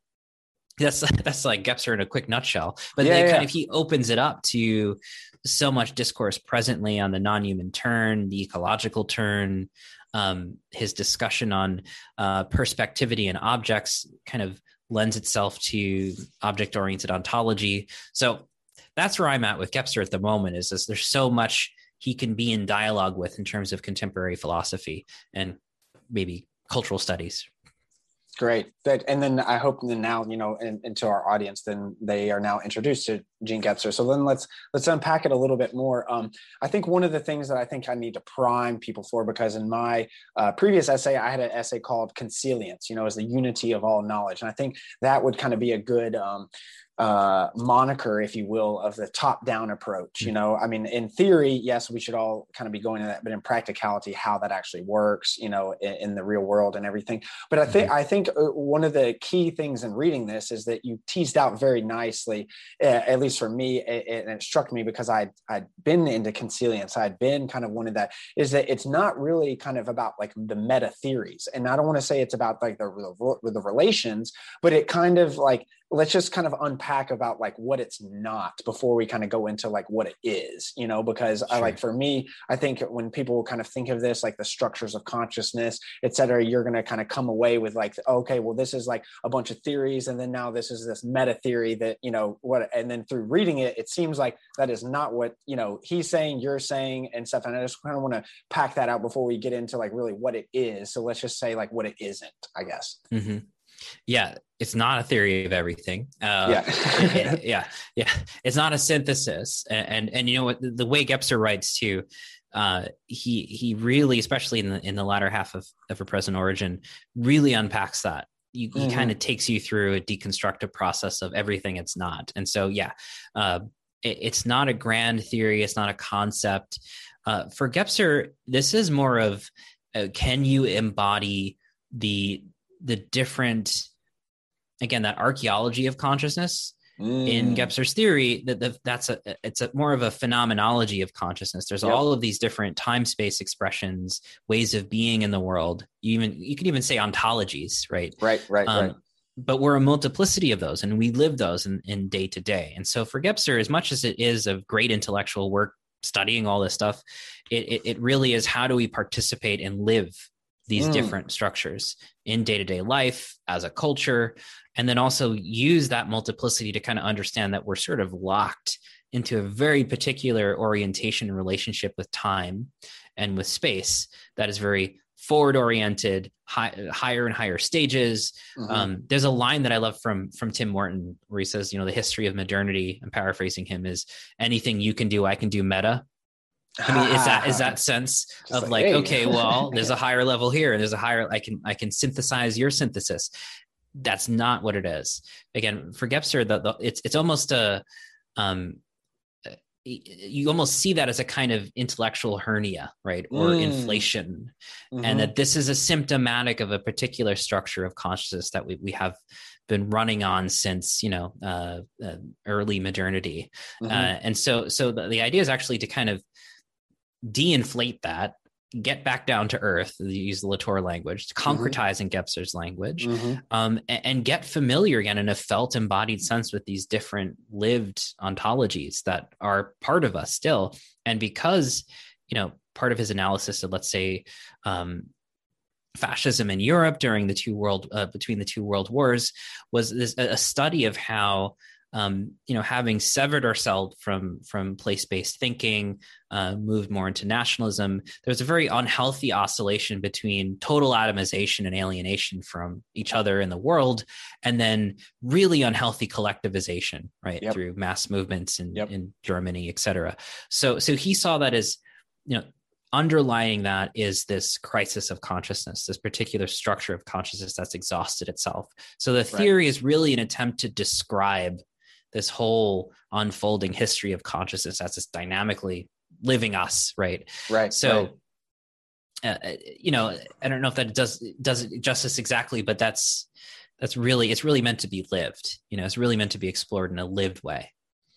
that's that's like Gebser in a quick nutshell. But yeah, yeah. kind of he opens it up to so much discourse presently on the non-human turn, the ecological turn. Um, his discussion on uh, perspectivity and objects kind of lends itself to object-oriented ontology. So that's where I'm at with Gebser at the moment. Is this, there's so much he can be in dialogue with in terms of contemporary philosophy and maybe cultural studies. Great. That, and then I hope that now, you know, in, into our audience, then they are now introduced to Jean Gebser. So then let's let's unpack it a little bit more. Um, I think one of the things that I think I need to prime people for, because in my uh, previous essay, I had an essay called "Consilience," you know, as the unity of all knowledge, and I think that would kind of be a good um, uh, moniker, if you will, of the top-down approach. You mm. know, I mean, in theory, yes, we should all kind of be going to that, but in practicality, how that actually works, you know, in, in the real world and everything. But I think mm-hmm. I think uh, one of the key things in reading this is that you teased out very nicely, at least for me, and it struck me because I I'd been into consilience, I'd been kind of one of that. Is that it's not really kind of about like the meta theories, and I don't want to say it's about like the the, the relations, but it kind of like let's just kind of unpack about like what it's not before we kind of go into like what it is you know because sure. i like for me i think when people kind of think of this like the structures of consciousness et cetera you're going to kind of come away with like okay well this is like a bunch of theories and then now this is this meta theory that you know what and then through reading it it seems like that is not what you know he's saying you're saying and stuff and i just kind of want to pack that out before we get into like really what it is so let's just say like what it isn't i guess mm-hmm. Yeah, it's not a theory of everything. Uh, yeah, it, yeah, yeah. It's not a synthesis, and and, and you know what? The, way Gebser writes too, uh, he he really, especially in the in the latter half of Ever-Present Origin, really unpacks that. You, mm-hmm. He kind of takes you through a deconstructive process of everything it's not, and so yeah, uh, it, it's not a grand theory. It's not a concept. Uh, for Gebser, this is more of uh, can you embody the the different again that archaeology of consciousness mm. in Gebser's theory that the, that's a it's a more of a phenomenology of consciousness. There's yep. all of these different time space expressions, ways of being in the world. You even you could even say ontologies, right? Right, right, um, right. but we're a multiplicity of those and we live those in, in day to day and so for gebser as much as it is of great intellectual work studying all this stuff it, it, it really is how do we participate and live these mm. different structures in day-to-day life as a culture and then also use that multiplicity to kind of understand that we're sort of locked into a very particular orientation and relationship with time and with space that is very forward oriented high, higher and higher stages mm-hmm. um, there's a line that i love from from tim morton where he says you know the history of modernity i'm paraphrasing him is anything you can do i can do meta I mean, is that is that sense of like, like hey. okay, well, there's a higher level here, and there's a higher I can I can synthesize your synthesis. That's not what it is. Again, for Gebser, the, the it's it's almost a um, you almost see that as a kind of intellectual hernia, right? Or mm. inflation. Mm-hmm. And that this is a symptomatic of a particular structure of consciousness that we, we have been running on since, you know, uh, uh, early modernity. Mm-hmm. Uh, and so, so the, the idea is actually to kind of de-inflate that get back down to earth use the latour language concretize mm-hmm. in gebser's language mm-hmm. um, and, and, get familiar again in a felt embodied sense with these different lived ontologies that are part of us still and because you know part of his analysis of let's say um, fascism in europe during the two world uh, between the two world wars was this a study of how um, you know, having severed ourselves from from place-based thinking, uh, moved more into nationalism, there's a very unhealthy oscillation between total atomization and alienation from each other in the world, and then really unhealthy collectivization, right, yep. through mass movements in, yep. in Germany, et cetera. So, so he saw that as, you know, underlying that is this crisis of consciousness, this particular structure of consciousness that's exhausted itself. So the theory right. is really an attempt to describe this whole unfolding history of consciousness as this dynamically living us right right so right. Uh, uh, you know i don't know if that does does it justice exactly but that's that's really it's really meant to be lived you know it's really meant to be explored in a lived way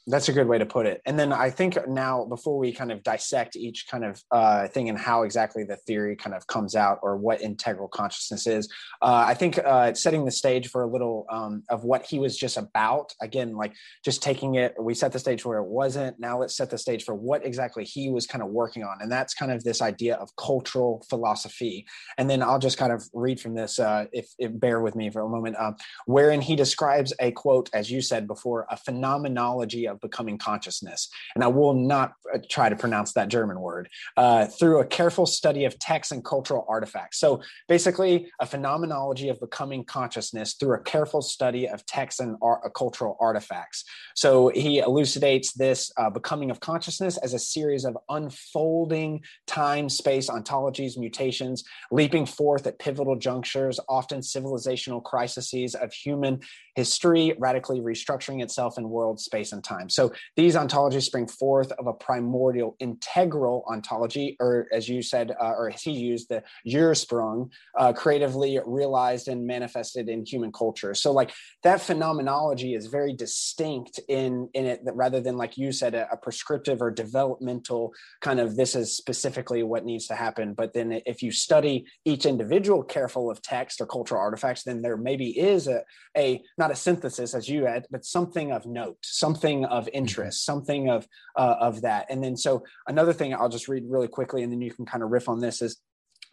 that's a good way to put it. And then I think now, before we kind of dissect each kind of uh, thing and how exactly the theory kind of comes out or what integral consciousness is, uh, I think uh, setting the stage for a little um, of what he was just about. Again, like just taking it, we set the stage where it wasn't. Now let's set the stage for what exactly he was kind of working on. And that's kind of this idea of cultural philosophy. And then I'll just kind of read from this, uh, if, if, bear with me for a moment, um, wherein he describes a quote, as you said before, a phenomenology of of becoming consciousness. And I will not uh, try to pronounce that German word uh, through a careful study of texts and cultural artifacts. So basically, a phenomenology of becoming consciousness through a careful study of texts and uh, cultural artifacts. So he elucidates this uh, becoming of consciousness as a series of unfolding time space ontologies, mutations, leaping forth at pivotal junctures, often civilizational crises of human history, radically restructuring itself in world, space, and time. So these ontologies spring forth of a primordial integral ontology, or as you said, uh, or as he used, the Ursprung, uh, creatively realized and manifested in human culture. So like that phenomenology is very distinct in in it, rather than like you said, a, a prescriptive or developmental kind of this is specifically what needs to happen. But then if you study each individual careful of text or cultural artifacts, then there maybe is a a not a synthesis as you had, but something of note, something of mm-hmm. interest, something of uh, of that. And then so another thing I'll just read really quickly, and then you can kind of riff on this is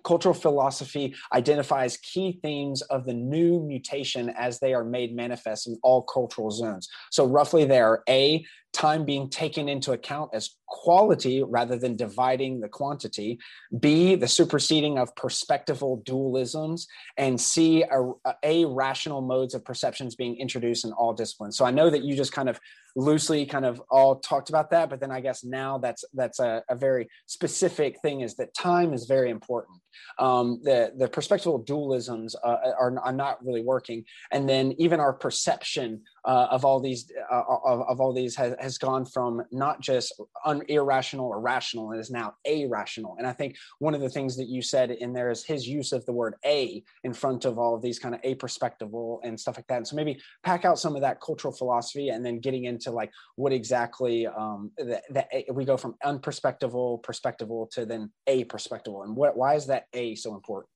cultural philosophy identifies key themes of the new mutation as they are made manifest in all cultural zones. So, roughly, they are A, time being taken into account as quality rather than dividing the quantity. B, the superseding of perspectival dualisms. And C, a, a rational modes of perceptions being introduced in all disciplines. So I know that you just kind of loosely kind of all talked about that, but then I guess now that's that's a, a very specific thing is that time is very important. Um, the the perspectival dualisms uh, are, are not really working, and then even our perception uh, of all these uh, of, of, all these has, has gone from not just un, irrational or rational and is now irrational and i think one of the things that you said in there is his use of the word a in front of all of these kind of a perspectival and stuff like that. And so maybe pack out some of that cultural philosophy and then getting into like what exactly um that we go from unperspectival perspectival to then a perspectival and what why is that a so important?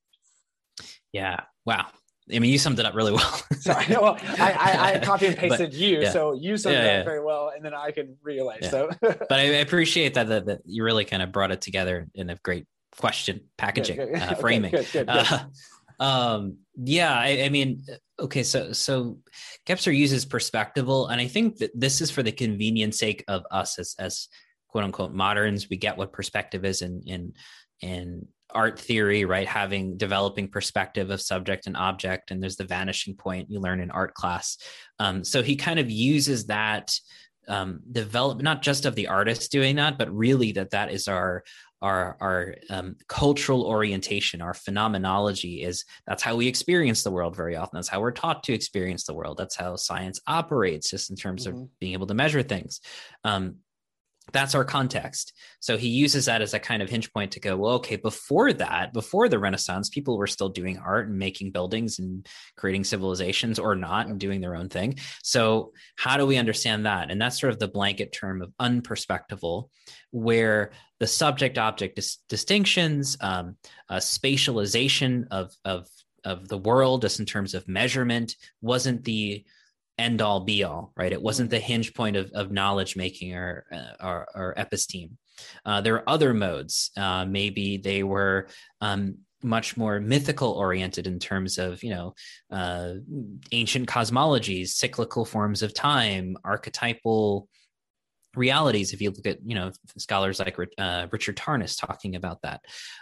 Yeah. Wow I mean, you summed it up really well. so I well, I, I, I copy and pasted but, you, yeah. so you summed yeah, it up very well, and then I can relay. So, but I appreciate that, that, that you really kind of brought it together in a great question packaging, good, good. Uh, framing. Okay, good, uh, um, yeah, I, I, mean, okay, so so Gebser uses perspectival, and I think that this is for the convenience sake of us as as quote unquote moderns. We get what perspective is in in in art theory, right? Having developing perspective of subject and object, and there's the vanishing point you learn in art class. Um, so he kind of uses that um, develop not just of the artist doing that, but really that that is our our our um, cultural orientation, our phenomenology is that's how we experience the world very often. That's how we're taught to experience the world. That's how science operates, just in terms mm-hmm. of being able to measure things. Um, that's our context. So he uses that as a kind of hinge point to go, well, okay, before that, before the Renaissance, people were still doing art and making buildings and creating civilizations or not and doing their own thing. So, how do we understand that? And that's sort of the blanket term of unperspectival, where the subject object dis- distinctions, um, spatialization of, of, of the world, just in terms of measurement, wasn't the end all be all, right? It wasn't the hinge point of, of knowledge making or, uh, or, or episteme. Uh, there are other modes. Uh, maybe they were um, much more mythical oriented in terms of, you know, uh, ancient cosmologies, cyclical forms of time, archetypal realities if you look at you know scholars like uh, richard tarnas talking about that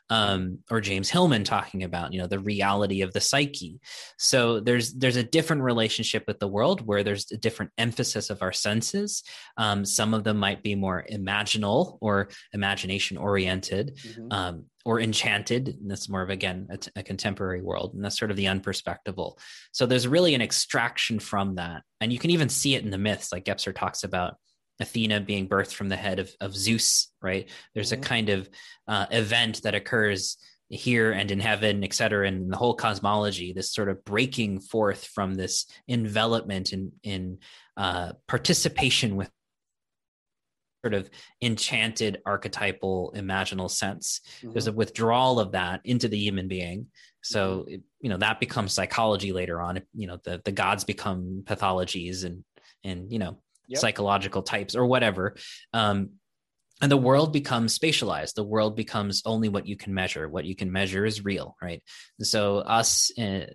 um, or james hillman talking about you know the reality of the psyche. So there's there's a different relationship with the world where there's a different emphasis of our senses. Um, some of them might be more imaginal or imagination oriented mm-hmm. um, or enchanted. And that's more of again a, t- a contemporary world. And that's sort of the unperspectival so there's really an extraction from that. And you can even see it in the myths like gebser talks about Athena being birthed from the head of, of Zeus, right? There's mm-hmm. a kind of uh, event that occurs here and in heaven, et cetera, and the whole cosmology, this sort of breaking forth from this envelopment in, in uh, participation with sort of enchanted archetypal imaginal sense. Mm-hmm. There's a withdrawal of that into the human being. So, mm-hmm. you know, that becomes psychology later on. You know, the, the gods become pathologies and, and, you know, yep. psychological types or whatever. Um, and the world becomes spatialized. The world becomes only what you can measure. What you can measure is real, right? And so us uh,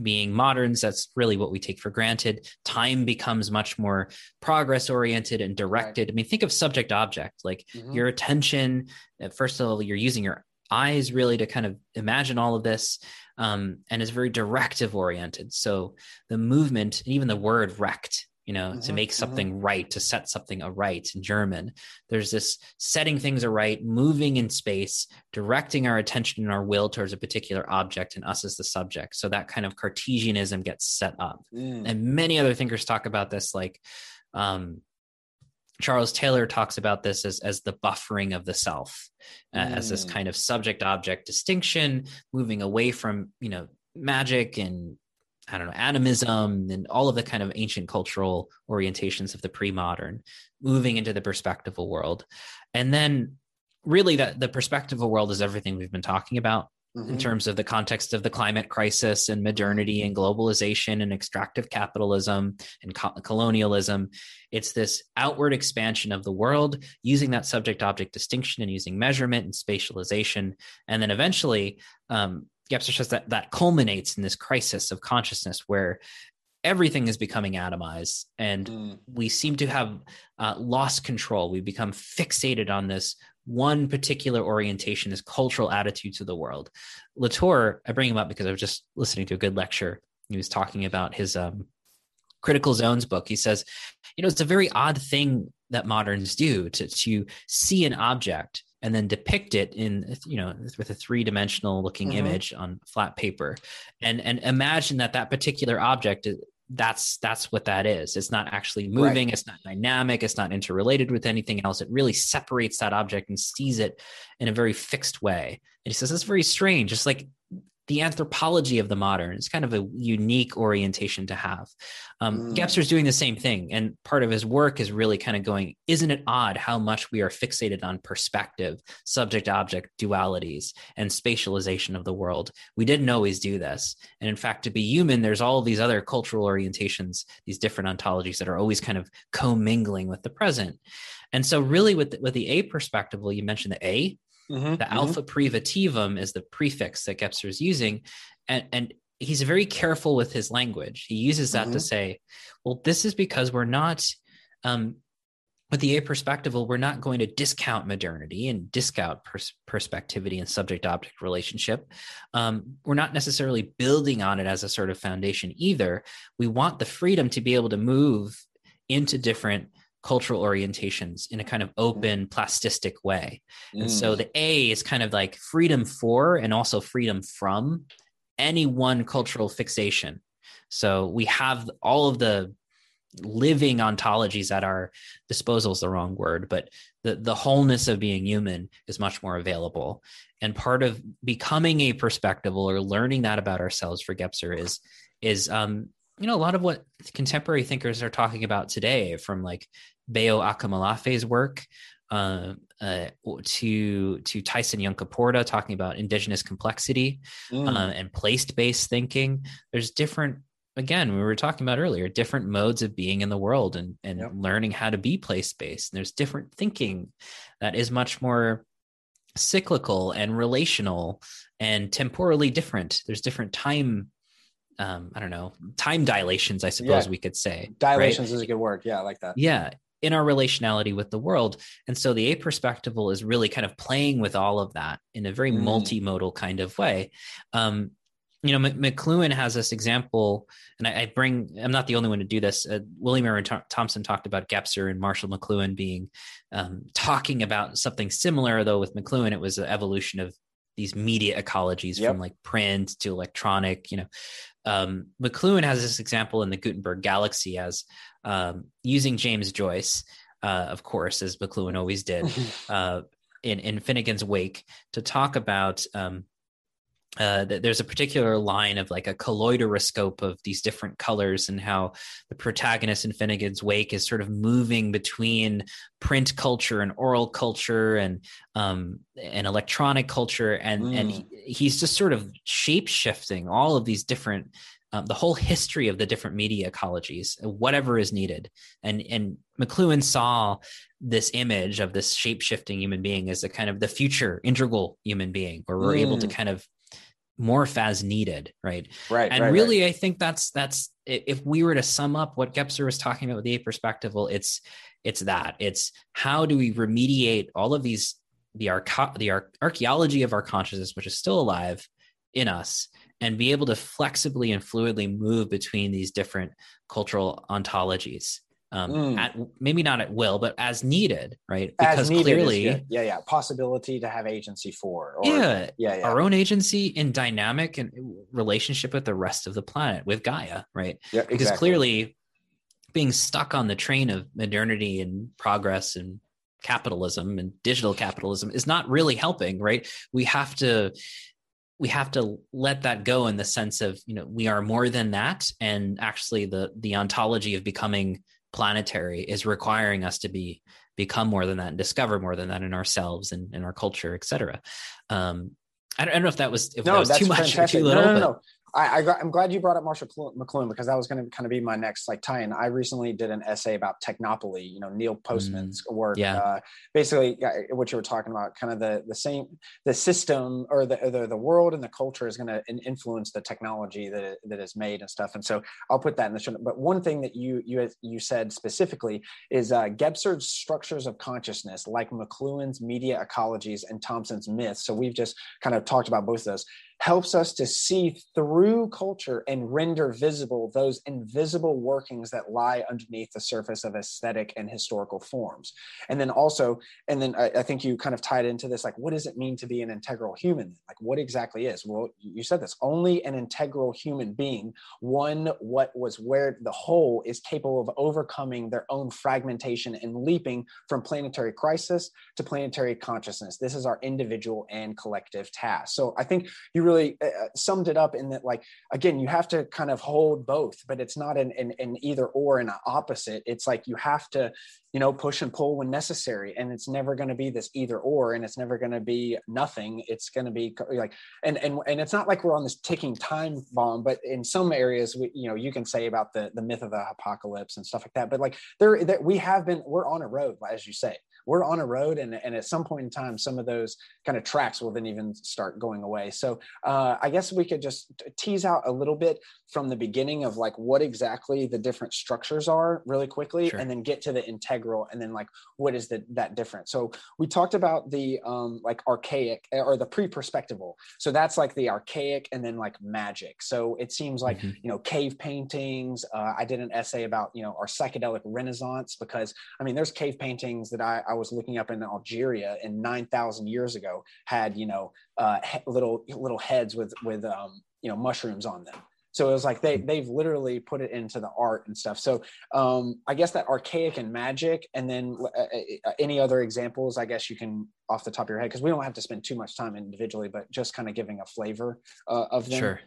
being moderns, that's really what we take for granted. Time becomes much more progress oriented and directed. Right. I mean, think of subject object, like mm-hmm. your attention. Uh, first of all, you're using your eyes really to kind of imagine all of this um, and is very directive oriented. So the movement, even the word rect, you know, mm-hmm, to make something mm-hmm. right, to set something aright in German. There's this setting things aright, moving in space, directing our attention and our will towards a particular object and us as the subject. So that kind of Cartesianism gets set up. Mm. And many other thinkers talk about this, like um, Charles Taylor talks about this as, as the buffering of the self, uh, mm. as this mm. kind of subject object distinction, moving away from, you know, magic and I don't know, animism and all of the kind of ancient cultural orientations of the pre-modern, moving into the perspectival world. And then really that the perspectival world is everything we've been talking about mm-hmm. in terms of the context of the climate crisis and modernity and globalization and extractive capitalism and co- colonialism. It's this outward expansion of the world using that subject object distinction and using measurement and spatialization. And then eventually, um, Gebser says that that culminates in this crisis of consciousness where everything is becoming atomized and mm. we seem to have uh, lost control. We become fixated on this one particular orientation, this cultural attitude to the world. Latour, I bring him up because I was just listening to a good lecture. He was talking about his um, critical zones book. He says, you know, it's a very odd thing that moderns do to, to see an object and then depict it in you know with a three-dimensional looking mm-hmm. image on flat paper. And and imagine that that particular object that's that's what that is. It's not actually moving. Right. it's not dynamic. It's not interrelated with anything else. It really separates that object and sees it in a very fixed way. And he says it's very strange. It's like the anthropology of the modern. It's kind of a unique orientation to have. Um, mm. Gebser's doing the same thing. And part of his work is really kind of going, isn't it odd how much we are fixated on perspective, subject object dualities, and spatialization of the world? We didn't always do this. And in fact, to be human, there's all these other cultural orientations, these different ontologies that are always kind of commingling with the present. And so, really, with the, with the A perspective, well, you mentioned the A, Mm-hmm, the mm-hmm. alpha privativum is the prefix that Gebser is using. And, and he's very careful with his language. He uses that mm-hmm. to say, well, this is because we're not, um, with the a perspectival, we're not going to discount modernity and discount pers- perspectivity and subject object relationship. Um, we're not necessarily building on it as a sort of foundation either. We want the freedom to be able to move into different cultural orientations in a kind of open plastistic way. Mm. And so mm. the A is kind of like freedom for and also freedom from any one cultural fixation. So we have all of the living ontologies at our disposal is the wrong word, but the, the wholeness of being human is much more available. And part of becoming a perspectival or learning that about ourselves for Gebser is is um, you know a lot of what contemporary thinkers are talking about today from like Bayo Akomolafe's work uh, uh, to to Tyson Yunkaporta talking about indigenous complexity mm. uh, and place-based thinking. There's different again we were talking about earlier different modes of being in the world and and yep. learning how to be place-based. And there's different thinking that is much more cyclical and relational and temporally different. There's different time um, I don't know, time dilations, I suppose yeah. we could say. Dilations right? is a good word. Yeah, I like that. Yeah. In our relationality with the world. And so the a perspectival is really kind of playing with all of that in a very mm. multimodal kind of way. Um, you know, McLuhan has this example, and I, I, bring, I'm not the only one to do this. Uh, William Irwin Th- Thompson talked about Gebser and Marshall McLuhan being um, talking about something similar, though with McLuhan, it was an evolution of these media ecologies yep. from like print to electronic, you know, um, McLuhan has this example in the Gutenberg Galaxy as um, using James Joyce, uh, of course, as McLuhan always did, uh, in, in Finnegans Wake to talk about um, uh, there's a particular line of like a kaleidoscope of these different colors and how the protagonist in Finnegans Wake is sort of moving between print culture and oral culture and um, and electronic culture and mm. and he, he's just sort of shape shifting all of these different um, the whole history of the different media ecologies whatever is needed and and McLuhan saw this image of this shape shifting human being as a kind of the future integral human being where we're mm. able to mm. kind of morph as needed right? Right and right, really right. i think that's that's if we were to sum up what Gebser was talking about with the perspective well it's it's that. It's how do we remediate all of these the arch- the ar- archaeology of our consciousness which is still alive in us and be able to flexibly and fluidly move between these different cultural ontologies um, mm. at maybe not at will, but as needed, right? Because needed clearly, yeah, yeah, possibility to have agency for, or, yeah, yeah, yeah, our own agency in dynamic and relationship with the rest of the planet, with Gaia, right? Yeah, exactly. Because clearly, being stuck on the train of modernity and progress and capitalism and digital capitalism is not really helping, right? We have to we have to let that go in the sense of you know we are more than that and actually the the ontology of becoming planetary is requiring us to be become more than that and discover more than that in ourselves and in our culture, et cetera. Um, I don't, I don't, know if that was if no, that was too much fantastic. or too little. No, no, no. I, I am glad you brought up Marshall McLuhan because that was going to kind of be my next like tie-in. I recently did an essay about technopoly, you know, Neil Postman's mm, work. Yeah. Uh, basically, what you were talking about, kind of the the same the system or the the, the world and the culture is going to influence the technology that that is made and stuff. And so I'll put that in the show. But one thing that you you you said specifically is uh, Gebser's structures of consciousness, like McLuhan's media ecologies and Thompson's myths. So we've just kind of talked about both of those helps us to see through culture and render visible those invisible workings that lie underneath the surface of aesthetic and historical forms. And then also, and then I, I, think you kind of tied into this like, what does it mean to be an integral human? Like, what exactly is? Well, you said this only an integral human being, one what was where the whole is capable of overcoming their own fragmentation and leaping from planetary crisis to planetary consciousness. This is our individual and collective task. So I think you really really uh, uh, summed it up in that like again you have to kind of hold both but it's not an, an, an either or and an opposite. It's like you have to you know push and pull when necessary and it's never going to be this either or and it's never going to be nothing. It's going to be like and and and it's not like we're on this ticking time bomb but in some areas we you know you can say about the the myth of the apocalypse and stuff like that but like there that we have been we're on a road as you say we're on a road and, and at some point in time some of those kind of tracks will then even start going away so uh, i guess we could just tease out a little bit from the beginning of like what exactly the different structures are really quickly sure. and then get to the integral and then like what is the, that different so we talked about the um, like archaic eh, or the pre-perspectival so that's like the archaic and then like magic so it seems like mm-hmm. you know cave paintings uh, i did an essay about you know our psychedelic renaissance because i mean there's cave paintings that i, I was looking up in algeria and 9000 years ago had you know uh, little little heads with with um, you know mushrooms on them. So it was like they they've literally put it into the art and stuff. So um i guess that archaic and magic and then uh, uh, uh, any other examples i guess you can off the top of your head because we don't have to spend too much time individually but just kind of giving a flavor uh, of them. Sure.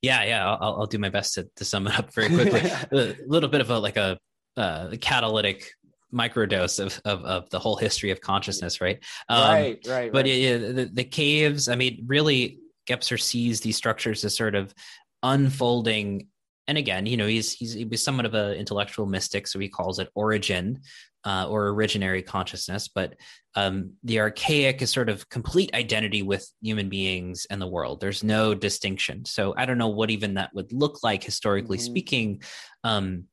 Yeah yeah i'll, I'll do my best to, to sum it up very quickly. A little bit of a like a uh, catalytic microdose of, of, of the whole history of consciousness, right? Um, right, right. But right. Yeah, the, the caves, I mean, really, Gebser sees these structures as sort of unfolding and again you know he's he's he was somewhat of an intellectual mystic so he calls it origin uh, or originary consciousness but um, the archaic is sort of complete identity with human beings and the world there's no distinction so i don't know what even that would look like historically mm-hmm. speaking um,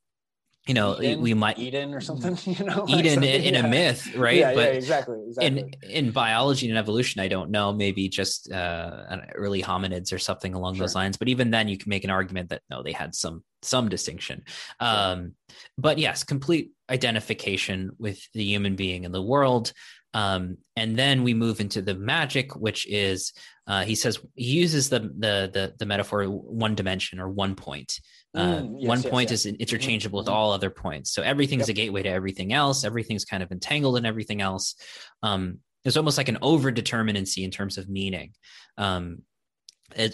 you know Eden, we might eden or something you know? Eden in, in yeah. a myth right? Yeah, but yeah, exactly, exactly in in biology and evolution i don't know maybe just uh early hominids or something along sure. those lines but even then you can make an argument that no they had some some distinction. Um but yes complete identification with the human being in the world. Um and then we move into the magic which is uh he says he uses the the the, the metaphor one dimension or one point uh, mm, yes, one yes, point yes. is interchangeable mm-hmm. with all other points. So everything's yep. a gateway to everything else. Everything's kind of entangled in everything else. Um, it's almost like an over determinacy in terms of meaning. Um,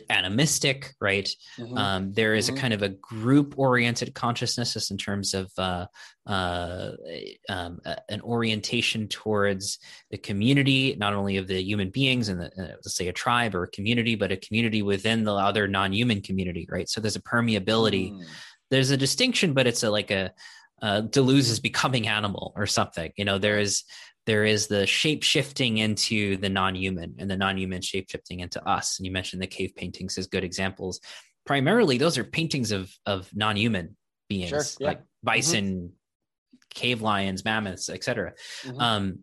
animistic, right? Mm-hmm. Um, there is mm-hmm. a kind of a group oriented consciousness just in terms of uh, uh, um, an orientation towards the community, not only of the human beings and uh, let's say a tribe or a community, but a community within the other non human community, right? So there's a permeability. Mm. There's a distinction, but it's a, like a, uh, Deleuze is becoming animal or something. You know, there is there is the shape shifting into the non-human and the non-human shape shifting into us and you mentioned the cave paintings as good examples primarily those are paintings of of non-human beings sure, yeah. like bison mm-hmm. cave lions mammoths etc mm-hmm. um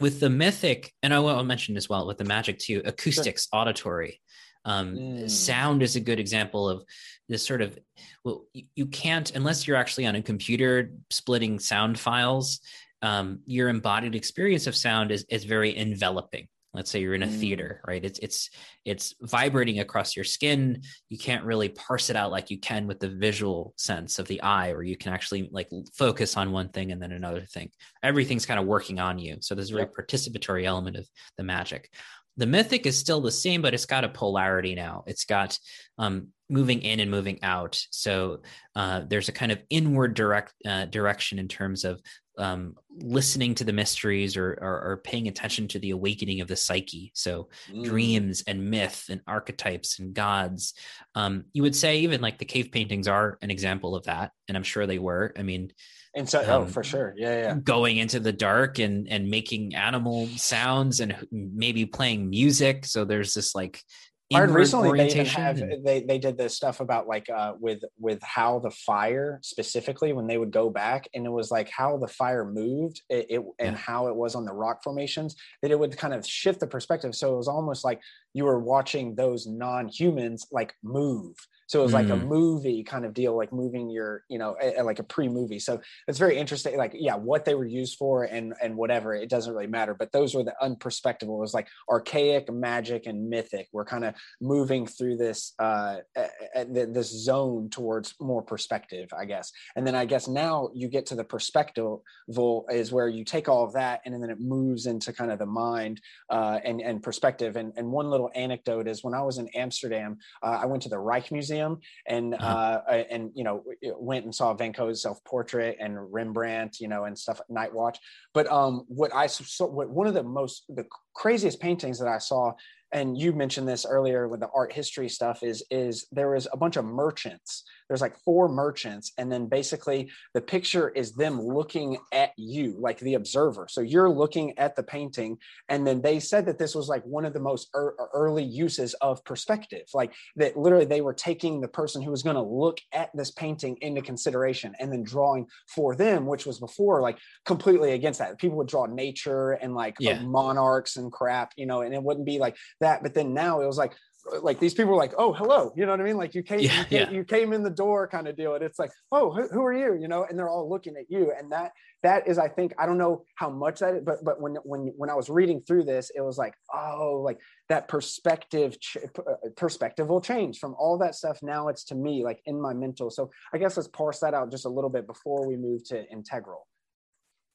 with the mythic and i will mention as well with the magic too acoustics sure. auditory um, mm. sound is a good example of this sort of well you, you can't unless you're actually on a computer splitting sound files um, your embodied experience of sound is is very enveloping. Let's say you're in a mm. theater right? It's it's it's vibrating across your skin. You can't really parse it out like you can with the visual sense of the eye or you can actually like focus on one thing and then another thing. Everything's kind of working on you. So there's a very yep. participatory element of the magic. The mythic is still the same but it's got a polarity now. It's got um, moving in and moving out so uh, there's a kind of inward direct uh, direction in terms of um, listening to the mysteries or, or, or, paying attention to the awakening of the psyche. So mm. dreams and myth and archetypes and gods. Um, you would say even like the cave paintings are an example of that, and I'm sure they were. I mean, and so oh, um, oh for sure yeah yeah going into the dark and and making animal sounds and maybe playing music so there's this like Hard recently they even have they they did this stuff about like uh with with how the fire specifically when they would go back and it was like how the fire moved it, it and yeah. how it was on the rock formations that it would kind of shift the perspective so it was almost like you were watching those non-humans like move so it was like mm. a movie kind of deal, like moving your, you know, a, a, like a pre-movie. So it's very interesting. Like, yeah, what they were used for and and whatever, it doesn't really matter. But those were the unperspectable. It was like archaic, magic, and mythic We're kind of moving through this uh, this zone towards more perspective i guess and then i guess now you get to the perspective is where you take all of that and then it moves into kind of the mind uh, and and perspective and and one little anecdote is when i was in amsterdam uh, i went to the Rijksmuseum and uh-huh. Uh, and you know went and saw van gogh's self-portrait and rembrandt you know and stuff night watch but um what i so what one of the most the craziest paintings that I saw and you mentioned this earlier with the art history stuff is is there was a bunch of merchants there's like four merchants and then basically the picture is them looking at you like the observer so you're looking at the painting and then they said that this was like one of the most er- early uses of perspective like that literally they were taking the person who was going to look at this painting into consideration and then drawing for them which was before like completely against that people would draw nature and like yeah. monarchs and crap you know and it wouldn't be like that but then now it was like like these people were like, oh, hello, you know what I mean? Like you came, yeah, you, came yeah. you came in the door kind of deal. And it's like, oh, who, who, are you? You know, and they're all looking at you. And that, that is, I think, I don't know how much that is, but, but when, when, when I was reading through this, it was like, oh, like that perspective, uh, perspective will change from all that stuff. Now it's to me, like in my mental. So I guess let's parse that out just a little bit before we move to integral.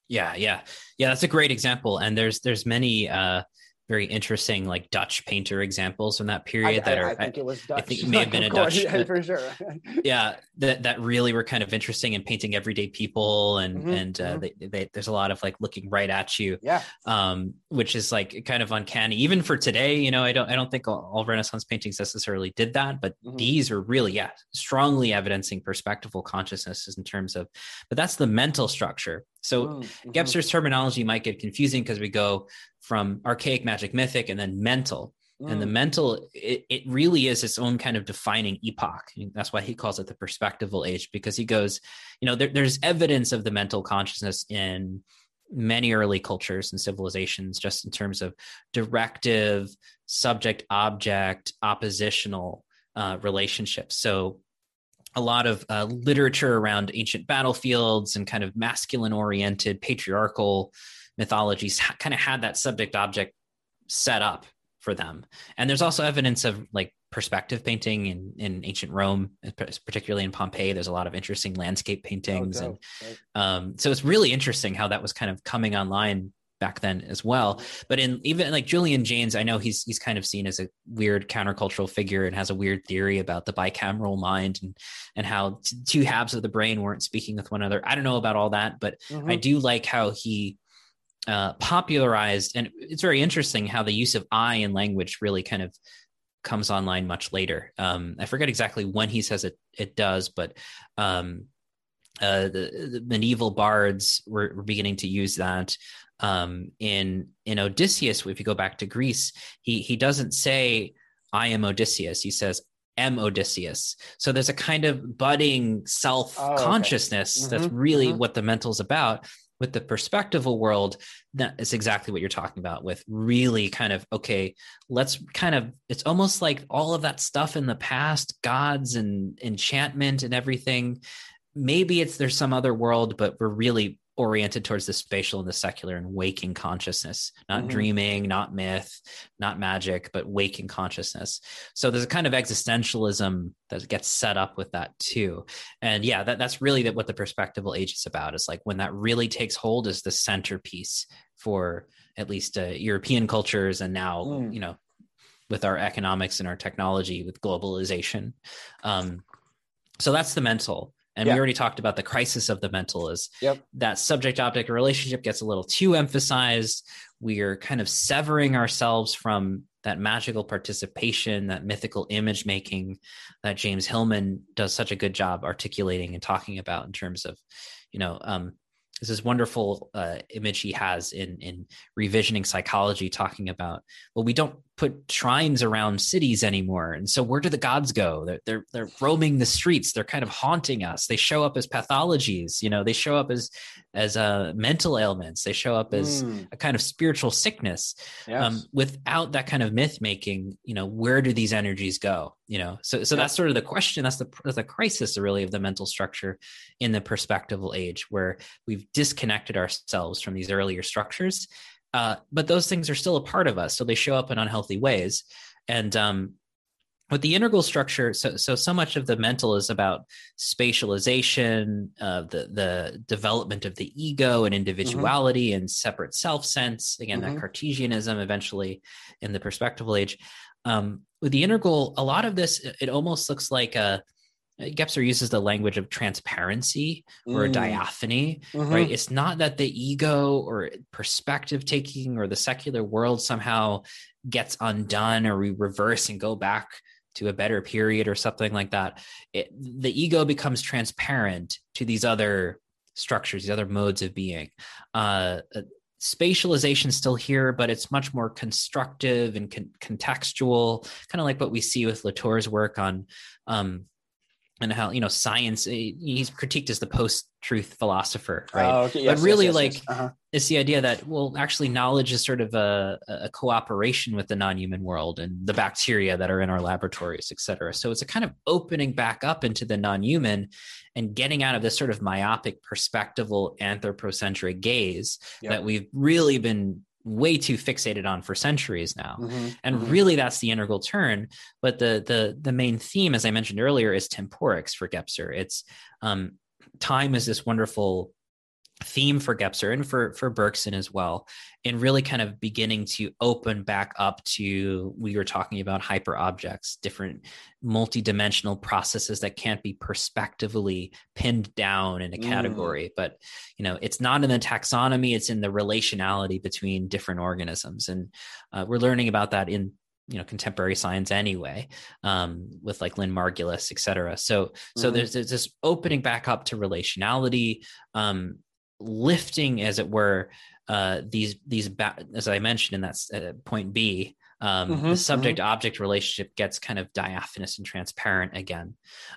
Yeah. Yeah. Yeah. That's a great example. And there's, there's many, uh, very interesting like Dutch painter examples from that period I, that I, are I think it was Dutch. I think it may have been a Dutch yeah, for sure. yeah, that that really were kind of interesting in painting everyday people and mm-hmm, and uh, mm-hmm. they, they, there's a lot of like looking right at you. Yeah. Um, which is like kind of uncanny even for today. You know, I don't I don't think all, all Renaissance paintings necessarily did that, but mm-hmm. these are really yeah strongly evidencing perspectival consciousnesses in terms of, but that's the mental structure. So mm-hmm. Gebser's terminology might get confusing because we go from archaic magic mythic and then mental mm. and the mental it, it really is its own kind of defining epoch that's why he calls it the perspectival age because he goes you know there, there's evidence of the mental consciousness in many early cultures and civilizations just in terms of directive subject object oppositional uh, relationships so a lot of uh, literature around ancient battlefields and kind of masculine oriented patriarchal mythologies ha- kind of had that subject object set up for them. And there's also evidence of like perspective painting in, in ancient Rome, particularly in Pompeii. There's a lot of interesting landscape paintings. Oh, and um, so it's really interesting how that was kind of coming online back then as well. But in even like Julian Jaynes, I know he's he's kind of seen as a weird countercultural figure and has a weird theory about the bicameral mind and and how t- two halves of the brain weren't speaking with one another. I don't know about all that, but mm-hmm. I do like how he uh, popularized, and it's very interesting how the use of I in language really kind of comes online much later. Um, I forget exactly when he says it it does, but um, uh, the, the, medieval bards were, were, beginning to use that. Um, in in Odysseus, if you go back to Greece, he he doesn't say I am Odysseus. He says am Odysseus. So there's a kind of budding self consciousness oh, okay. mm-hmm, that's really mm-hmm. what the mental is about with the perspectival world that is exactly what you're talking about with really kind of okay let's kind of it's almost like all of that stuff in the past gods and enchantment and everything maybe it's there's some other world but we're really oriented towards the spatial and the secular and waking consciousness, not mm-hmm. dreaming, not myth, not magic, but waking consciousness. So there's a kind of existentialism that gets set up with that too. And yeah, that, that's really that what the perspectival age is about is like when that really takes hold is the centerpiece for at least uh, European cultures and now, mm. you know, with our economics and our technology with globalization. Um, so that's the mental and yeah. we already talked about the crisis of the mental is yep. that subject object relationship gets a little too emphasized we're kind of severing ourselves from that magical participation that mythical image making that james hillman does such a good job articulating and talking about in terms of you know um, this wonderful uh, image he has in in revisioning psychology talking about well we don't put shrines around cities anymore. And so where do the gods go? They're, they're they're roaming the streets. They're kind of haunting us. They show up as pathologies you know they show up as as uh, mental ailments. They show up as mm. a kind of spiritual sickness. Um, yes. um, without that kind of myth making you know where do these energies go you know? So so that's sort of the question. That's the that's the crisis really of the mental structure in the perspectival age where we've disconnected ourselves from these earlier structures uh, but those things are still a part of us so they show up in unhealthy ways and um, with the integral structure so so so much of the mental is about spatialization uh, the the development of the ego and mm-hmm. individuality mm-hmm. and separate self sense again mm-hmm. that cartesianism eventually in the perspectival age um, with the integral a lot of this it almost looks like a Gebser uses the language of transparency or mm. diaphany, mm-hmm. right? It's not that the ego or perspective taking or the secular world somehow gets undone or we reverse and go back to a better period or something like that. It, the ego becomes transparent to these other structures, these other modes of being. Uh, uh spatialization still here, but it's much more constructive and con- contextual, kind of like what we see with Latour's work on um, and how you know science eh, he's critiqued as the post-truth philosopher right oh, okay. yes, but really yes, yes, like uh-huh. it's the idea that well actually knowledge is sort of a, a cooperation with the non-human world and the bacteria that are in our laboratories et cetera so it's a kind of opening back up into the non-human and getting out of this sort of myopic perspectival anthropocentric gaze yep. that we've really been way too fixated on for centuries now. Mm-hmm, and mm-hmm. really that's the integral turn. But the the the main theme as i mentioned earlier is temporics for gebser. It's um time is this wonderful theme for Gebser and for for Bergson as well, in really kind of beginning to open back up to we were talking about hyper objects, different multidimensional processes that can't be perspectively pinned down in a mm. category. Mm. But you know, it's not in the taxonomy; it's in the relationality between different organisms, and uh, we're learning about that in you know contemporary science anyway um, with like lynn margulis et cetera so so mm-hmm. there's, there's this opening back up to relationality um, lifting, as it were, uh, these these ba- as I mentioned in that uh, point B, um, mm-hmm, the subject mm-hmm. object relationship gets kind of diaphanous and transparent again.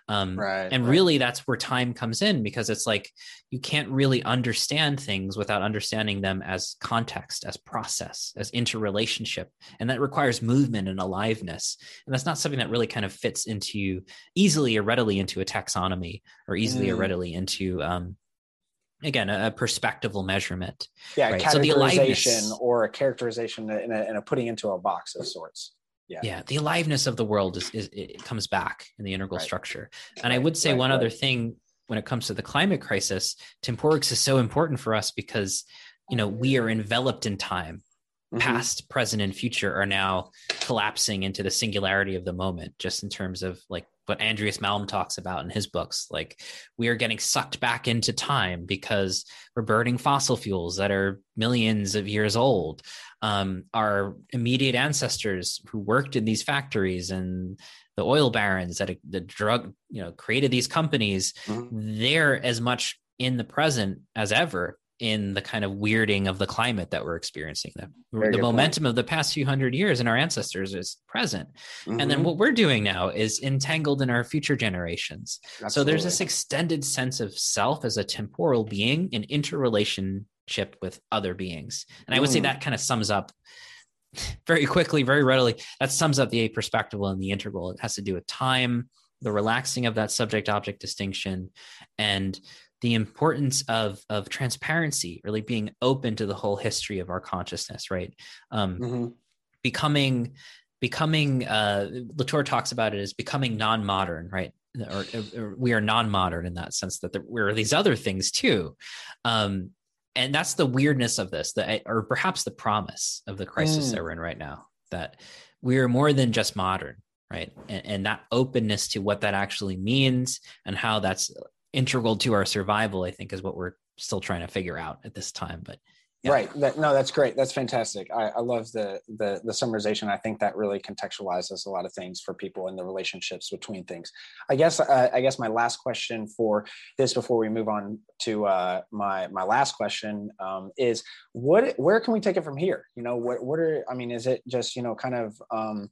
Um, right, and right. really, that's where time comes in because it's like you can't really understand things without understanding them as context, as process, as interrelationship. And that requires movement and aliveness. And that's not something that really kind of fits into easily or readily into a taxonomy or easily mm. or readily into um, again a, perspectival measurement yeah right? categorization so or a characterization in a, in a putting into a box of sorts yeah yeah the aliveness of the world is, is it comes back in the integral right. structure and right. i would say one other thing when it comes to the climate crisis temporics is so important for us because you know we are enveloped in time mm-hmm. past present and future are now collapsing into the singularity of the moment just in terms of like what Andreas Malm talks about in his books. Like we are getting sucked back into time because we're burning fossil fuels that are millions of years old. Um, our immediate ancestors who worked in these factories and the oil barons that the drug, you know, created these companies, mm-hmm. they're as much in the present as ever in the kind of weirding of the climate that we're experiencing. The, the momentum point. of the past few hundred years and our ancestors is present. Mm-hmm. And then mm-hmm. what we're doing now is entangled in our future generations. Absolutely. So there's this extended sense of self as a temporal being in interrelationship with other beings. And I would say mm. that kind of sums up very quickly, very readily, that sums up the aperspectival and the integral. It has to do with time, the relaxing of that subject object distinction, and the importance of of transparency really being open to the whole history of our consciousness right um, mm-hmm. becoming becoming uh latour talks about it as becoming non-modern right or, or we are non-modern in that sense that there, we're these other things too um and that's the weirdness of this that or perhaps the promise of the crisis mm. that we're in right now that we are more than just modern right and, and, that openness to what that actually means and how that's integral to our survival i think is what we're still trying to figure out at this time but yeah. right. That, no that's great. That's fantastic. I, I love the, the the summarization. I think that really contextualizes a lot of things for people and the relationships between things. I guess uh, i guess my last question for this before we move on to uh, my my last question um, is what where can we take it from here? You know what what are i mean is it just you know kind of um,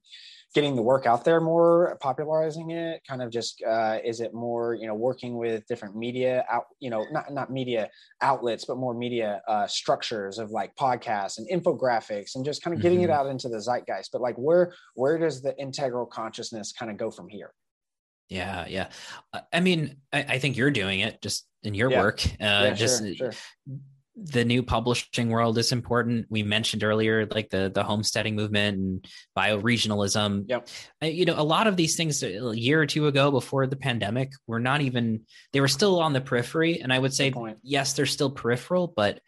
getting the work out there more, popularizing it? Kind of just uh, is it more you know working with different media out you know not not media outlets but more media uh, structures of like podcasts and infographics and just kind of getting mm-hmm. it out into the zeitgeist. But like where where does the integral consciousness kind of go from here? Yeah, yeah. I mean, I, I think you're doing it just in your yeah. work. Uh, yeah, just sure, sure the new publishing world is important. We mentioned earlier, like the the homesteading movement and bioregionalism. Yep. You know, a lot of these things a year or two ago, before the pandemic, were not even they were still on the periphery. And I would say, yes, they're still peripheral, but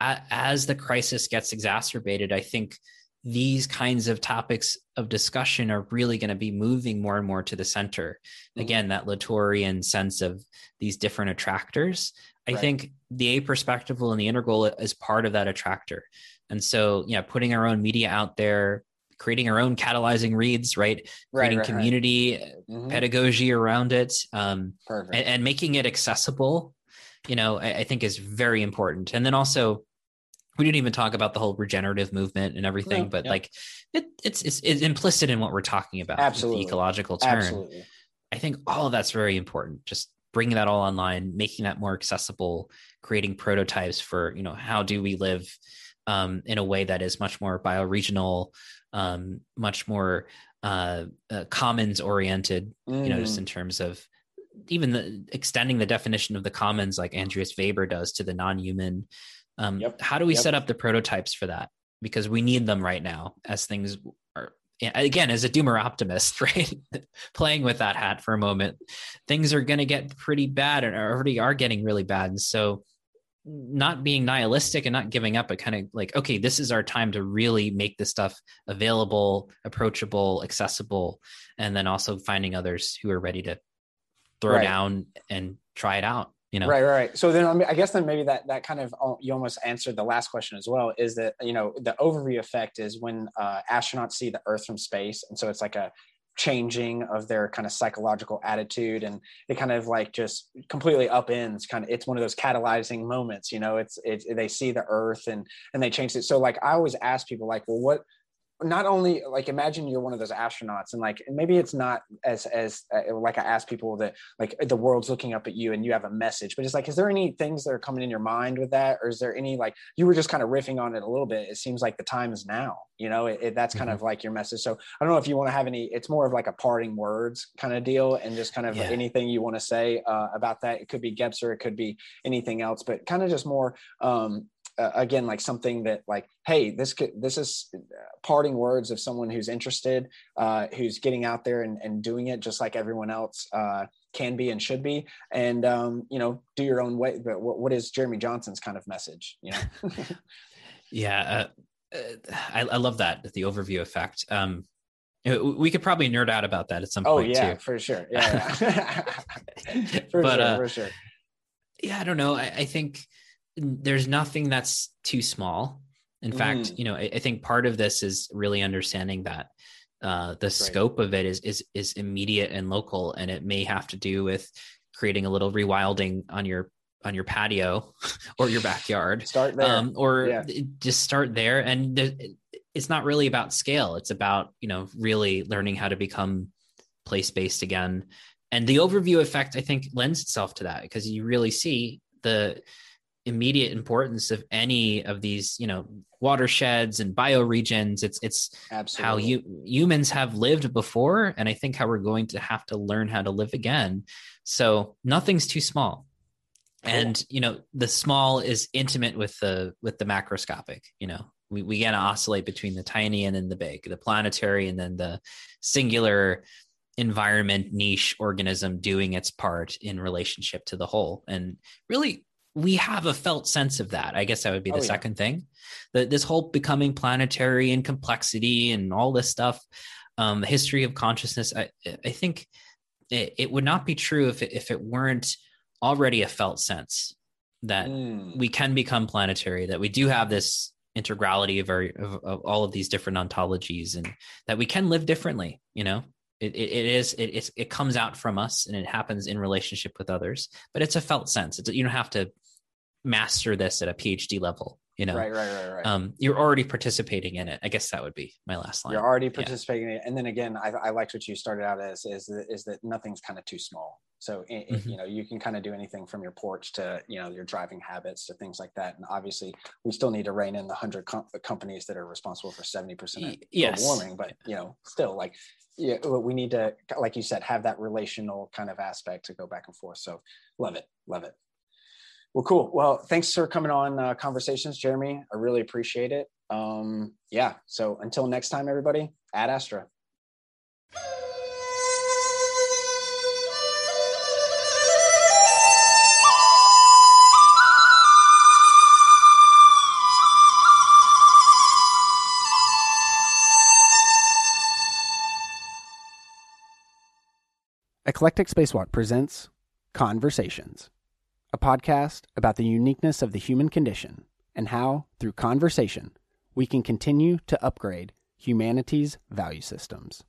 as the crisis gets exacerbated, I think these kinds of topics of discussion are really going to be moving more and more to the center. Mm-hmm. Again, that Latourian sense of these different attractors. I right. think the a aperspectival and the integral is part of that attractor. And so, yeah, putting our own media out there, creating our own catalyzing reads, right? right creating right, community mm-hmm. pedagogy around it, um, and, and, making it accessible, you know, I, I think is very important. And then also, we didn't even talk about the whole regenerative movement and everything, no, but like it, it's, it's, it's implicit in what we're talking about. Absolutely, the ecological turn. Absolutely. I think all of that's very important. Just bringing that all online, making that more accessible, creating prototypes for you know how do we live um, in a way that is much more bioregional, um, much more uh, uh, commons oriented. Mm. You know, just mm. in terms of even the extending the definition of the commons, like Andreas Weber does, to the non-human um, yep. How do we yep. set up the prototypes for that? Because we need them right now as things again, as a doomer optimist, right? Playing with that hat for a moment, things are going to get pretty bad and already are getting really bad. And so, not being nihilistic and not giving up, but kind of like, okay, this is our time to really make this stuff available, approachable, accessible, and then also finding others who are ready to throw right. down and try it out you know? Right right so then i guess then maybe that that kind of uh, you almost answered the last question as well is that you know the overview effect is when uh, astronauts see the earth from space and so it's like a changing of their kind of psychological attitude and it kind of like just completely upends kind of it's one of those catalyzing moments you know? It's it's they see the earth and and they change it. So like i always ask people like well what not only like imagine you're one of those astronauts and like maybe it's not as as uh, like i ask people that like the world's looking up at you and you have a message but it's like is there any things that are coming in your mind with that or is there any like you were just kind of riffing on it a little bit it seems like the time is now you know it, it, that's kind mm-hmm. of like your message so i don't know if you want to have any it's more of like a parting words kind of deal and just kind of yeah. anything you want to say uh, about that it could be gebser it could be anything else but kind of just more um uh, again like something that like hey this could this is uh, parting words of someone who's interested uh, who's getting out there and, and doing it just like everyone else uh, can be and should be and um, you know do your own way but what, what is jeremy johnson's kind of message you know yeah uh, uh, I, I, love that the overview effect um, we could probably nerd out about that at some oh, point yeah, too. for sure. Yeah, yeah. for but, sure, for sure. Yeah, I don't know. I, I think there's nothing that's too small. In mm. fact, you know, I, I, think part of this is really understanding that uh, the right. scope of it is is is immediate and local, and it may have to do with creating a little rewilding on your on your patio or your backyard. Start there, um, or yeah. just start there. And it's not really about scale; it's about you know really learning how to become place based again. And the overview effect, I think, lends itself to that because you really see the immediate importance of any of these you know watersheds and bioregions it's it's Absolutely. how you humans have lived before and i think how we're going to have to learn how to live again. So nothing's too small. And you know the small is intimate with the with the macroscopic you know. We, we gotta oscillate between the tiny and then the big the planetary and then the singular environment niche organism doing its part in relationship to the whole. And really we have a felt sense of that. I guess that would be the oh, second thing. That this whole becoming planetary and complexity and all this stuff, um, the history of consciousness. I, I think it, it, would not be true if it, if it weren't already a felt sense that mm. we can become planetary. That we do have this integrality of, our, of, of all of these different ontologies, and that we can live differently. You know, it, it, it is it, it comes out from us and it happens in relationship with others but it's a felt sense it's, you don't have to master this at a phd level you know right right right right um, you're already participating in it i guess that would be my last line you're already participating yeah. in it and then again I, I liked what you started out as is, is that nothing's kind of too small so it, mm-hmm. you know you can kind of do anything from your porch to you know your driving habits to things like that and obviously we still need to rein in the 100 com- companies that are responsible for 70% of yes. warming but you know still like yeah, we need to, like you said, have that relational kind of aspect to go back and forth. So love it, love it. Well, cool. Well, thanks for coming on uh, Conversations, Jeremy. I really appreciate it. Um, yeah. So until next time, everybody, ad astra. Eclectic Spacewalk presents Conversations, a podcast about the uniqueness of the human condition and how, through conversation, we can continue to upgrade humanity's value systems.